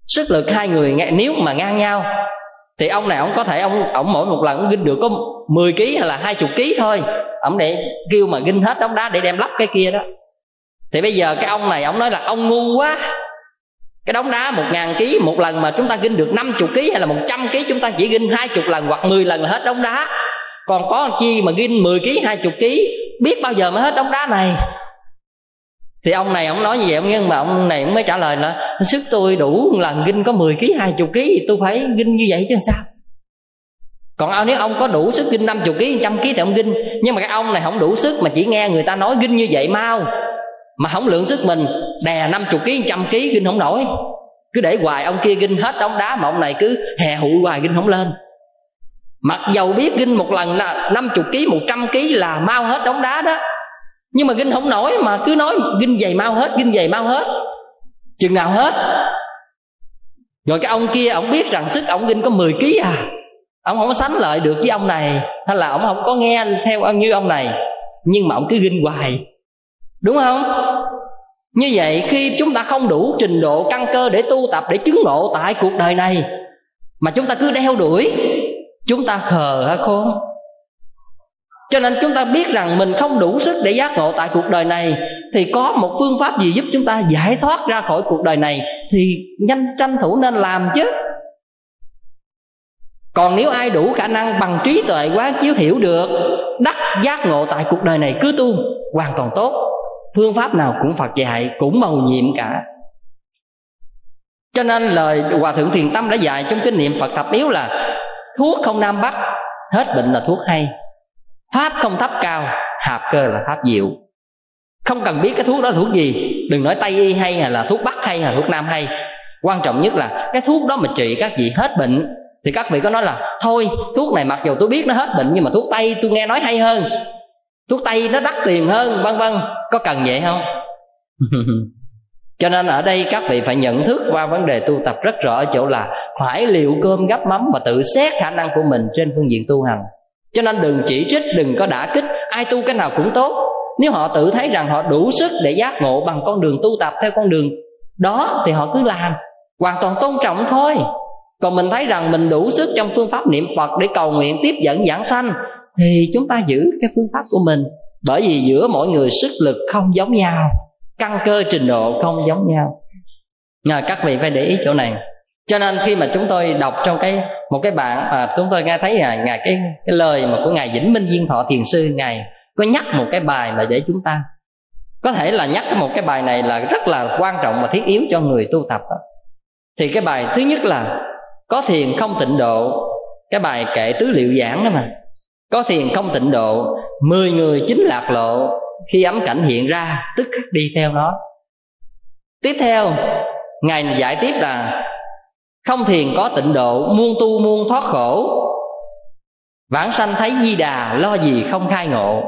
Sức lực hai người nếu mà ngang nhau, thì ông này ông có thể ông ông mỗi một lần ông ginh được có 10 ký hay là hai chục ký thôi. Ông để kêu mà ginh hết đống đá để đem lắp cái kia đó. Thì bây giờ cái ông này, ông nói là ông ngu quá. Cái đống đá một ngàn ký, một lần mà chúng ta ginh được 50 ký hay là 100 ký, chúng ta chỉ ginh hai chục lần hoặc 10 lần là hết đống đá còn có chi mà ginh 10 kg 20 kg biết bao giờ mới hết đống đá này? Thì ông này ông nói như vậy, ông nhưng mà ông này mới trả lời là sức, tôi đủ lần ginh có 10 kg 20 kg thì tôi phải ginh như vậy chứ sao? Còn ông nếu ông có đủ sức ginh 50 kg 100 kg thì ông ginh. Nhưng mà cái ông này không đủ sức mà chỉ nghe người ta nói ginh như vậy mau mà không lượng sức mình, đè 50 kg 100 kg ginh không nổi. Cứ để hoài ông kia ginh hết đống đá mà ông này cứ hè hụi hoài ginh không lên mặc dầu biết ginh một lần là 50 kg 100 kg là mau hết đống đá đó. Nhưng mà ginh không nổi mà cứ nói ginh dày mau hết ginh dày mau hết. Chừng nào hết? Rồi cái ông kia, ông biết rằng sức ông ginh có 10 kg à. Ông không có sánh lợi được với ông này. Hay là ông không có nghe theo như ông này. Nhưng mà ông cứ ginh hoài. Đúng không? Như vậy khi chúng ta không đủ trình độ căn cơ để tu tập để chứng ngộ tại cuộc đời này, mà chúng ta cứ đeo đuổi chúng ta khờ hả khôn cho nên chúng ta biết rằng mình không đủ sức để giác ngộ tại cuộc đời này, thì có một phương pháp gì giúp chúng ta giải thoát ra khỏi cuộc đời này thì nhanh tranh thủ nên làm chứ? Còn nếu ai đủ khả năng bằng trí tuệ quá chiếu hiểu được, đắc giác ngộ tại cuộc đời này cứ tu, hoàn toàn tốt. Phương pháp nào cũng phật dạy, cũng màu nhiệm cả. Cho nên lời hòa thượng thiền tâm đã dạy trong kinh niệm phật thập yếu là thuốc không nam bắc. Hết bệnh là thuốc hay. Pháp không thấp cao, hạp cơ là pháp diệu. Không cần biết cái thuốc đó là thuốc gì. Đừng nói tây y hay hay là thuốc bắc hay hay là thuốc nam hay. Quan trọng nhất là cái thuốc đó mà trị các vị hết bệnh. Thì các vị có nói là, thôi, thuốc này mặc dù tôi biết nó hết bệnh, nhưng mà thuốc tây tôi nghe nói hay hơn. Thuốc tây nó đắt tiền hơn, vân vân. Có cần vậy không? (laughs) Cho nên ở đây các vị phải nhận thức qua vấn đề tu tập rất rõ ở chỗ là phải liệu cơm gấp mắm và tự xét khả năng của mình trên phương diện tu hành. Cho nên đừng chỉ trích, đừng có đả kích, ai tu cái nào cũng tốt. Nếu họ tự thấy rằng họ đủ sức để giác ngộ bằng con đường tu tập theo con đường đó thì họ cứ làm, hoàn toàn tôn trọng thôi. Còn mình thấy rằng mình đủ sức trong phương pháp niệm phật để cầu nguyện tiếp dẫn giảng sanh thì chúng ta giữ cái phương pháp của mình. Bởi vì giữa mỗi người sức lực không giống nhau, căn cơ trình độ không giống nhau. Nhờ các vị phải để ý chỗ này cho nên khi mà chúng tôi đọc trong cái một cái bản mà chúng tôi nghe thấy ngài, ngài cái cái lời mà của ngài Vĩnh Minh Viên Thọ Thiền sư ngài có nhắc một cái bài mà để chúng ta. Có thể là nhắc một cái bài này là rất là quan trọng và thiết yếu cho người tu tập đó. thì cái bài thứ nhất là có thiền không tịnh độ. Cái bài kệ tứ liệu giảng đó mà. Có thiền không tịnh độ mười người chính lạc lộ. Khi ấm cảnh hiện ra tức khắc đi theo nó. Tiếp theo ngài giải tiếp là không thiền có tịnh độ, muôn tu muôn thoát khổ. Vãng sanh thấy di đà, lo gì không khai ngộ.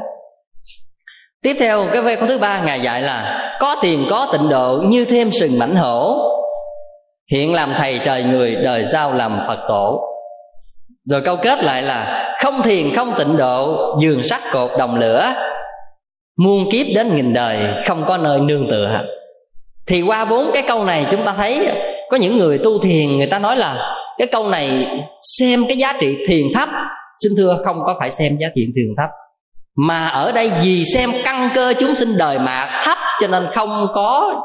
Tiếp theo, cái câu thứ ba, ngài dạy là, có tiền có tịnh độ, như thêm sừng mảnh hổ. Hiện làm thầy trời người, đời giao làm phật tổ. Rồi câu kết lại là, không thiền không tịnh độ giường sắt cột đồng lửa. Muôn kiếp đến nghìn đời, không có nơi nương tựa. Thì qua bốn cái câu này chúng ta thấy có những người tu thiền, người ta nói là cái câu này, xem cái giá trị thiền thấp xin thưa, không có phải xem giá trị thiền thấp mà ở đây vì xem căn cơ chúng sinh đời mạt thấp, cho nên không có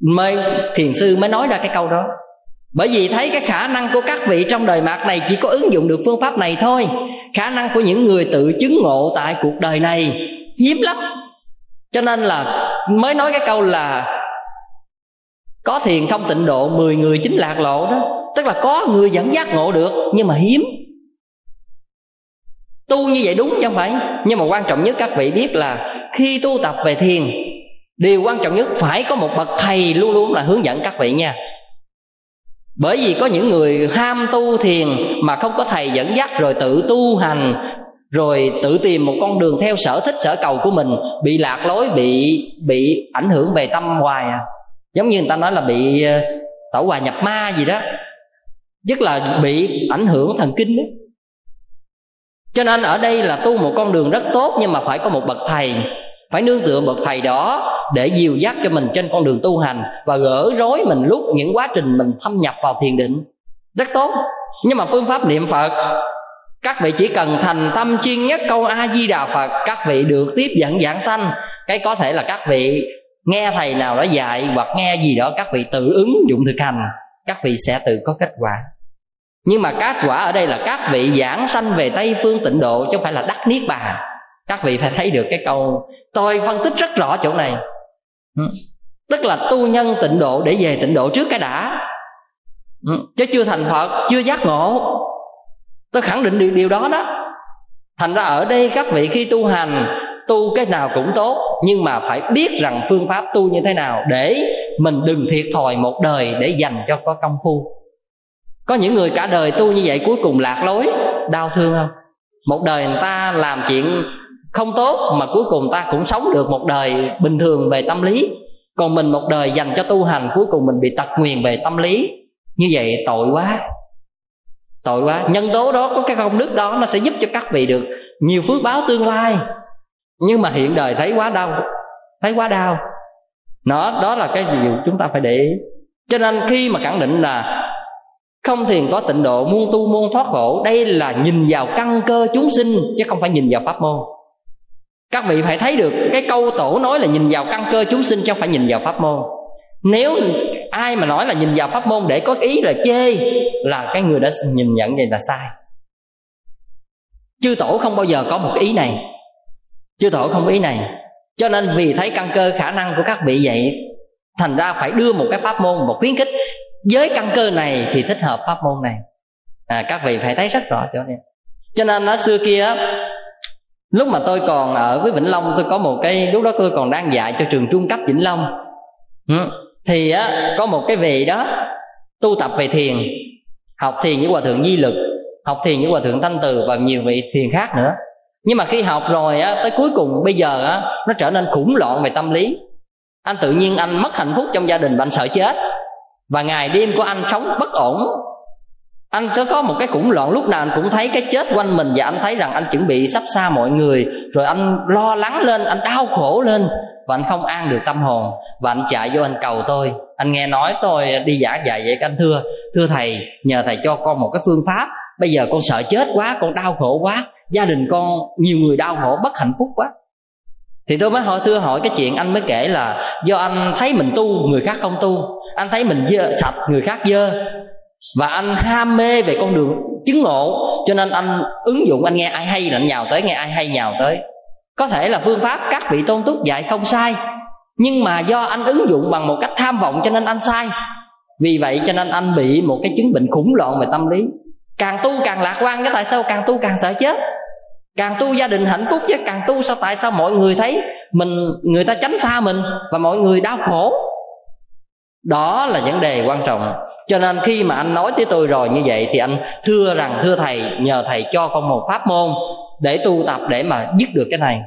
mê thiền sư mới nói ra cái câu đó. Bởi vì thấy cái khả năng của các vị trong đời mạt này chỉ có ứng dụng được phương pháp này thôi. Khả năng của những người tự chứng ngộ tại cuộc đời này hiếm lắm. Cho nên là mới nói cái câu là có thiền không tịnh độ 10 người chính lạc lộ đó. Tức là có người dẫn giác ngộ được, nhưng mà hiếm. Tu như vậy đúng chứ không phải. Nhưng mà quan trọng nhất các vị biết là khi tu tập về thiền, điều quan trọng nhất phải có một bậc thầy luôn luôn là hướng dẫn các vị nha. Bởi vì có những người ham tu thiền mà không có thầy dẫn dắt, rồi tự tu hành, rồi tự tìm một con đường theo sở thích, sở cầu của mình, bị lạc lối, bị bị ảnh hưởng về tâm hoài à giống như người ta nói là bị ờ, tẩu hòa nhập ma gì đó. Tức là bị ảnh hưởng thần kinh đó. cho nên ở đây là tu một con đường rất tốt nhưng mà phải có một bậc thầy. Phải nương tựa bậc thầy đó để dìu dắt cho mình trên con đường tu hành và gỡ rối mình lúc những quá trình mình thâm nhập vào thiền định. Rất tốt. Nhưng mà phương pháp niệm phật, các vị chỉ cần thành tâm chuyên nhất câu a di đà phật, các vị được tiếp dẫn giảng sanh. Cái có thể là các vị nghe thầy nào đó dạy hoặc nghe gì đó, các vị tự ứng dụng thực hành, các vị sẽ tự có kết quả. Nhưng mà kết quả ở đây là các vị giảng sanh về tây phương tịnh độ, chứ không phải là đắc niết bàn. Các vị phải thấy được cái câu, tôi phân tích rất rõ chỗ này. Ừ. Tức là tu nhân tịnh độ để về tịnh độ trước cái đã. Ừ. Chứ chưa thành phật, chưa giác ngộ. Tôi khẳng định được điều đó đó. Thành ra ở đây các vị khi tu hành tu cái nào cũng tốt, nhưng mà phải biết rằng phương pháp tu như thế nào để mình đừng thiệt thòi một đời để dành cho có công phu. Có những người cả đời tu như vậy cuối cùng lạc lối, đau thương không? Một đời người ta làm chuyện không tốt mà cuối cùng ta cũng sống được một đời bình thường về tâm lý. Còn mình một đời dành cho tu hành, cuối cùng mình bị tật nguyền về tâm lý. Như vậy tội quá. Tội quá. Nhân tố đó có cái công đức đó, nó sẽ giúp cho các vị được nhiều phước báo tương lai nhưng mà hiện đời thấy quá đau, thấy quá đau. Nó, đó là cái điều chúng ta phải để ý. Cho nên khi mà khẳng định là không thiền có tịnh độ, muôn tu muôn thoát khổ, đây là nhìn vào căn cơ chúng sinh, chứ không phải nhìn vào pháp môn. Các vị phải thấy được cái câu tổ nói là nhìn vào căn cơ chúng sinh, chứ không phải nhìn vào pháp môn. Nếu ai mà nói là nhìn vào pháp môn để có ý là chê, là cái người đã nhìn nhận vậy là sai. Chư tổ không bao giờ có một ý này chư tổ không có ý này. Cho nên vì thấy căn cơ khả năng của các vị vậy thành ra phải đưa một cái pháp môn một khuyến khích. Với căn cơ này thì thích hợp pháp môn này. À, các vị phải thấy rất rõ chỗ này. Cho nên ở xưa kia lúc mà tôi còn ở với vĩnh long tôi có một cái lúc đó tôi còn đang dạy cho trường trung cấp vĩnh long. Ừ, thì á, có một cái vị đó tu tập về thiền học thiền với hòa thượng di lực học thiền với hòa thượng thanh từ và nhiều vị thiền khác nữa nhưng mà khi học rồi á, tới cuối cùng bây giờ á, nó trở nên khủng loạn về tâm lý. Anh tự nhiên anh mất hạnh phúc trong gia đình và anh sợ chết. Và ngày đêm của anh sống bất ổn. Anh cứ có một cái khủng loạn, lúc nào anh cũng thấy cái chết quanh mình và anh thấy rằng anh chuẩn bị sắp xa mọi người. Rồi anh lo lắng lên, anh đau khổ lên. Và anh không an được tâm hồn. Và anh chạy vô anh cầu tôi. Anh nghe nói tôi đi giả dạy vậy, anh thưa thưa thầy, nhờ thầy cho con một cái phương pháp. Bây giờ con sợ chết quá, con đau khổ quá gia đình con, nhiều người đau khổ, bất hạnh phúc quá. Thì tôi mới hỏi, thưa hỏi cái chuyện anh mới kể là do anh thấy mình tu, người khác không tu. Anh thấy mình dơ, sạch, người khác dơ. Và anh ham mê về con đường chứng ngộ. Cho nên anh ứng dụng, anh nghe ai hay là anh nhào tới, nghe ai hay nhào tới. Có thể là phương pháp các vị tôn túc dạy không sai, nhưng mà do anh ứng dụng bằng một cách tham vọng cho nên anh sai. Vì vậy cho nên anh bị một cái chứng bệnh khủng loạn về tâm lý. Càng tu càng lạc quan, cái tại sao càng tu càng sợ chết? Càng tu gia đình hạnh phúc chứ, càng tu sao tại sao mọi người thấy mình, người ta tránh xa mình và mọi người đau khổ? Đó là vấn đề quan trọng. Cho nên khi mà anh nói tới tôi rồi như vậy thì anh thưa rằng, thưa thầy, nhờ thầy cho con một pháp môn để tu tập để mà dứt được cái này.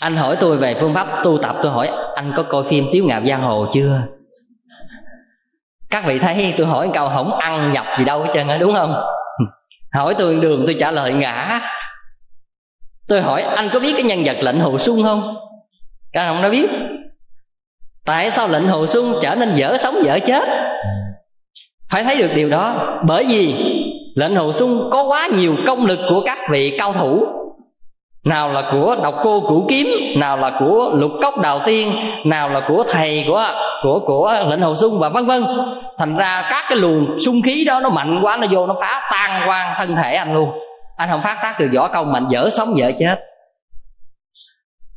Anh hỏi tôi về phương pháp tu tập, tôi hỏi, anh có coi phim tiếu ngạo giang hồ chưa? Các vị thấy, tôi hỏi câu không ăn nhập gì đâu hết trơn á, đúng không? Hỏi tôi đường tôi trả lời ngã. Tôi hỏi, anh có biết cái nhân vật lệnh hồ xuân không? Các ông đã biết. Tại sao lệnh hồ xuân trở nên dở sống dở chết? Phải thấy được điều đó. Bởi vì lệnh hồ xuân có quá nhiều công lực của các vị cao thủ. Nào là của độc cô cửu kiếm, nào là của lục cốc đào tiên, nào là của thầy của của của lệnh hồ sung và vân vân. Thành ra các cái luồng xung khí đó nó mạnh quá nó vô nó phá tan quan thân thể anh luôn. Anh không phát tác được võ công mạnh dở sống dở chết.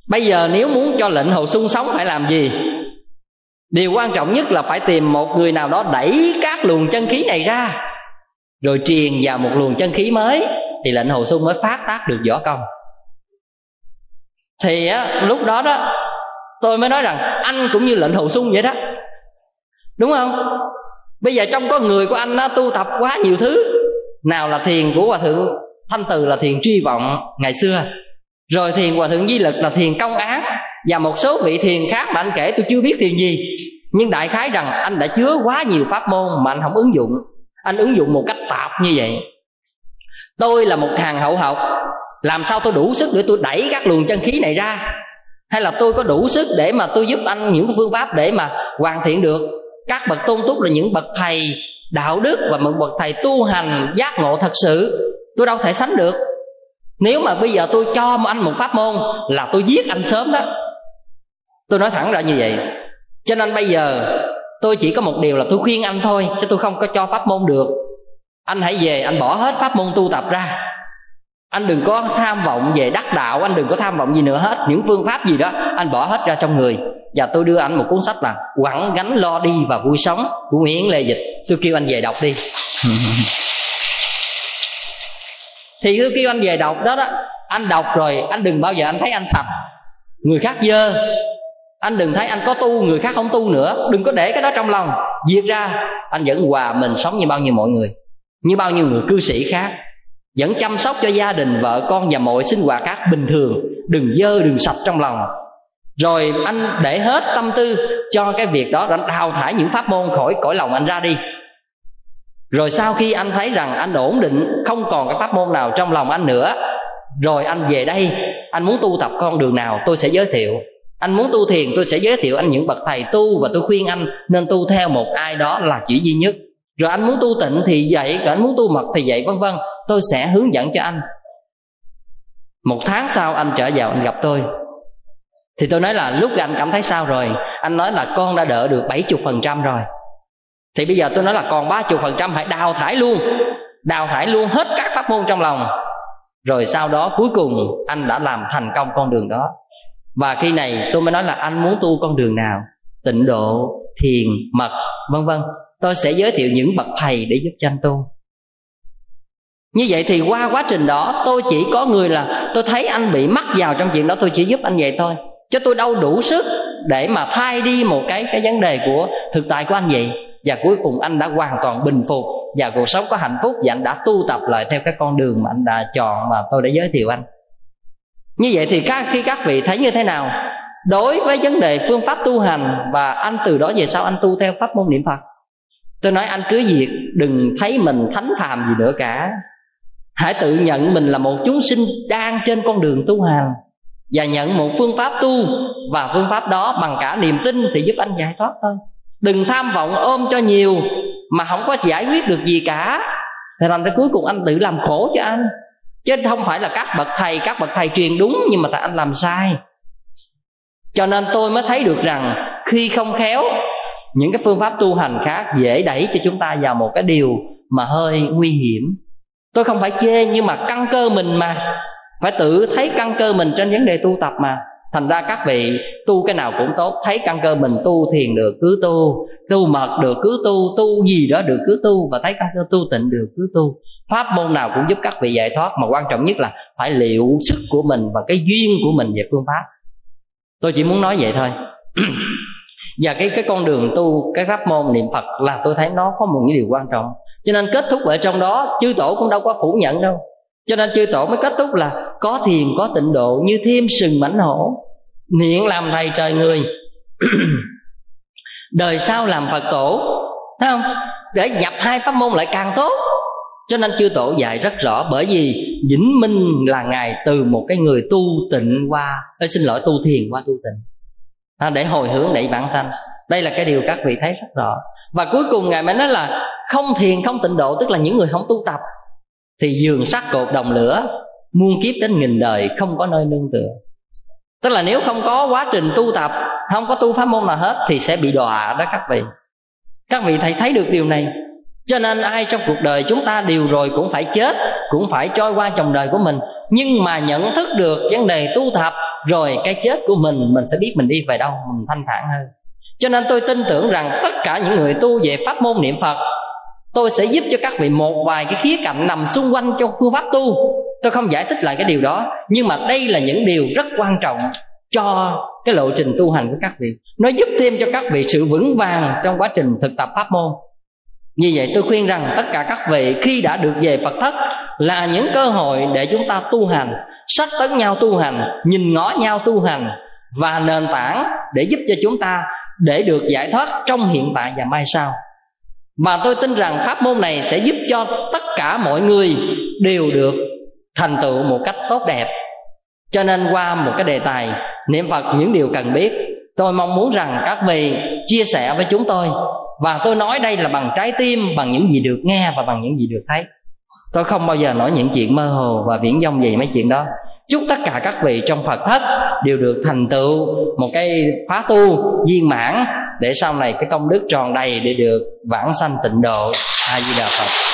Bây giờ nếu muốn cho lệnh hồ sung sống phải làm gì? Điều quan trọng nhất là phải tìm một người nào đó đẩy các luồng chân khí này ra. Rồi truyền vào một luồng chân khí mới thì lệnh hồ sung mới phát tác được võ công. Thì á, lúc đó đó tôi mới nói rằng, anh cũng như lệnh hồ sung vậy đó. Đúng không? Bây giờ trong có người của anh nó tu tập quá nhiều thứ, nào là thiền của hòa thượng thanh từ là thiền tri vọng ngày xưa, rồi thiền hòa thượng di lực là thiền công án và một số vị thiền khác mà anh kể tôi chưa biết thiền gì. Nhưng đại khái rằng anh đã chứa quá nhiều pháp môn mà anh không ứng dụng. Anh ứng dụng một cách tạp như vậy. Tôi là một hàng hậu học, làm sao tôi đủ sức để tôi đẩy các luồng chân khí này ra? Hay là tôi có đủ sức để mà tôi giúp anh những phương pháp để mà hoàn thiện được các bậc tôn túc là những bậc thầy đạo đức và một bậc thầy tu hành giác ngộ thật sự? Tôi đâu thể sánh được. Nếu mà bây giờ tôi cho anh một pháp môn là tôi giết anh sớm đó. Tôi nói thẳng ra như vậy. Cho nên bây giờ tôi chỉ có một điều là tôi khuyên anh thôi, chứ tôi không có cho pháp môn được. Anh hãy về, anh bỏ hết pháp môn tu tập ra anh đừng có tham vọng về đắc đạo anh đừng có tham vọng gì nữa hết. Những phương pháp gì đó anh bỏ hết ra trong người. Và tôi đưa anh một cuốn sách là quẳng gánh lo đi và vui sống của nguyễn lê dịch. Tôi kêu anh về đọc đi. (laughs) Thì tôi kêu anh về đọc. Đó đó anh đọc rồi anh đừng bao giờ anh thấy anh sạch người khác dơ. Anh đừng thấy anh có tu người khác không tu nữa. Đừng có để cái đó trong lòng. Diệt ra anh vẫn hòa mình sống như bao nhiêu mọi người. Như bao nhiêu người cư sĩ khác vẫn chăm sóc cho gia đình, vợ con và mọi sinh hoạt khác bình thường. Đừng dơ, đừng sạch trong lòng. Rồi anh để hết tâm tư cho cái việc đó, anh đào thải những pháp môn khỏi cõi lòng anh ra đi. Rồi sau khi anh thấy rằng anh ổn định, không còn cái pháp môn nào trong lòng anh nữa, rồi anh về đây, anh muốn tu tập con đường nào tôi sẽ giới thiệu. Anh muốn tu thiền, tôi sẽ giới thiệu anh những bậc thầy tu và tôi khuyên anh nên tu theo một ai đó là chỉ duy nhất. Rồi anh muốn tu tịnh thì vậy rồi anh muốn tu mật thì vậy vân vân tôi sẽ hướng dẫn cho anh. Một tháng sau anh trở vào, anh gặp tôi. Thì tôi nói là lúc anh cảm thấy sao rồi? Anh nói là con đã đỡ được 70% rồi. Thì bây giờ tôi nói là còn 30% phải đào thải luôn. Đào thải luôn hết các pháp môn trong lòng. Rồi sau đó cuối cùng anh đã làm thành công con đường đó. Và khi này tôi mới nói là anh muốn tu con đường nào? Tịnh độ, thiền, mật, vân vân. Tôi sẽ giới thiệu những bậc thầy để giúp cho anh tu như vậy thì qua quá trình đó, tôi chỉ có người là tôi thấy anh bị mắc vào trong chuyện đó, tôi chỉ giúp anh vậy thôi. Chứ tôi đâu đủ sức để mà thay đi một cái cái vấn đề của thực tại của anh vậy. Và cuối cùng anh đã hoàn toàn bình phục, và cuộc sống có hạnh phúc, và anh đã tu tập lại theo cái con đường mà anh đã chọn mà tôi đã giới thiệu anh. Như vậy thì các, khi các vị thấy như thế nào? Đối với vấn đề phương pháp tu hành, và anh từ đó về sau anh tu theo pháp môn niệm phật. Tôi nói anh cứ việc đừng thấy mình thánh phàm gì nữa cả hãy tự nhận mình là một chúng sinh đang trên con đường tu hành và nhận một phương pháp tu, và phương pháp đó bằng cả niềm tin thì giúp anh giải thoát thôi. Đừng tham vọng ôm cho nhiều mà không có giải quyết được gì cả. Thì thành ra cuối cùng anh tự làm khổ cho anh. Chứ không phải là các bậc thầy, các bậc thầy truyền đúng nhưng mà tại anh làm sai. Cho nên tôi mới thấy được rằng khi không khéo, những cái phương pháp tu hành khác dễ đẩy cho chúng ta vào một cái điều mà hơi nguy hiểm tôi không phải chê, nhưng mà căn cơ mình mà. Phải tự thấy căn cơ mình trên vấn đề tu tập mà. Thành ra các vị tu cái nào cũng tốt, thấy căn cơ mình tu thiền được, cứ tu. Tu mật được, cứ tu. Tu gì đó được, cứ tu. Và thấy căn cơ tu tịnh được, cứ tu. Pháp môn nào cũng giúp các vị giải thoát, mà quan trọng nhất là phải liệu sức của mình và cái duyên của mình về phương pháp. Tôi chỉ muốn nói vậy thôi. (clears throat) Và cái cái con đường tu, cái pháp môn niệm phật là tôi thấy nó có một cái điều quan trọng cho nên kết thúc ở trong đó chư tổ cũng đâu có phủ nhận đâu. Cho nên chư tổ mới kết thúc là có thiền có tịnh độ như thêm sừng mảnh hổ. Niệm làm thầy trời người. (clears throat) Đời sau làm phật tổ. Thấy không? Để nhập hai pháp môn lại càng tốt. Cho nên chư tổ dạy rất rõ bởi vì vĩnh minh là ngài từ một cái người tu tịnh qua tôi xin lỗi tu thiền qua tu tịnh. À, để hồi hướng để bản sanh đây là cái điều các vị thấy rất rõ. Và cuối cùng ngài mới nói là không thiền, không tịnh độ, tức là những người không tu tập, thì giường sắt cột đồng lửa, muôn kiếp đến nghìn đời, không có nơi nương tựa. Tức là nếu không có quá trình tu tập, không có tu pháp môn nào hết, thì sẽ bị đọa đó các vị. Các vị thầy thấy được điều này. Cho nên ai trong cuộc đời chúng ta đều rồi cũng phải chết, cũng phải trôi qua chồng đời của mình. Nhưng mà nhận thức được vấn đề tu tập, rồi cái chết của mình mình sẽ biết mình đi về đâu, mình thanh thản hơn cho nên tôi tin tưởng rằng tất cả những người tu về pháp môn niệm phật, tôi sẽ giúp cho các vị một vài cái khía cạnh nằm xung quanh trong phương pháp tu. Tôi không giải thích lại cái điều đó, nhưng mà đây là những điều rất quan trọng cho cái lộ trình tu hành của các vị. Nó giúp thêm cho các vị sự vững vàng trong quá trình thực tập pháp môn. Như vậy tôi khuyên rằng tất cả các vị khi đã được về phật thất là những cơ hội để chúng ta tu hành sách tấn nhau tu hành, nhìn ngó nhau tu hành và nền tảng để giúp cho chúng ta để được giải thoát trong hiện tại và mai sau. Mà tôi tin rằng pháp môn này sẽ giúp cho tất cả mọi người đều được thành tựu một cách tốt đẹp. Cho nên qua một cái đề tài niệm phật những điều cần biết, tôi mong muốn rằng các vị chia sẻ với chúng tôi. Và tôi nói đây là bằng trái tim, bằng những gì được nghe và bằng những gì được thấy. Tôi không bao giờ nói những chuyện mơ hồ và viễn vông gì mấy chuyện đó chúc tất cả các vị trong phật thất đều được thành tựu một cái phá tu viên mãn để sau này cái công đức tròn đầy để được vãng sanh tịnh độ. A di đà phật.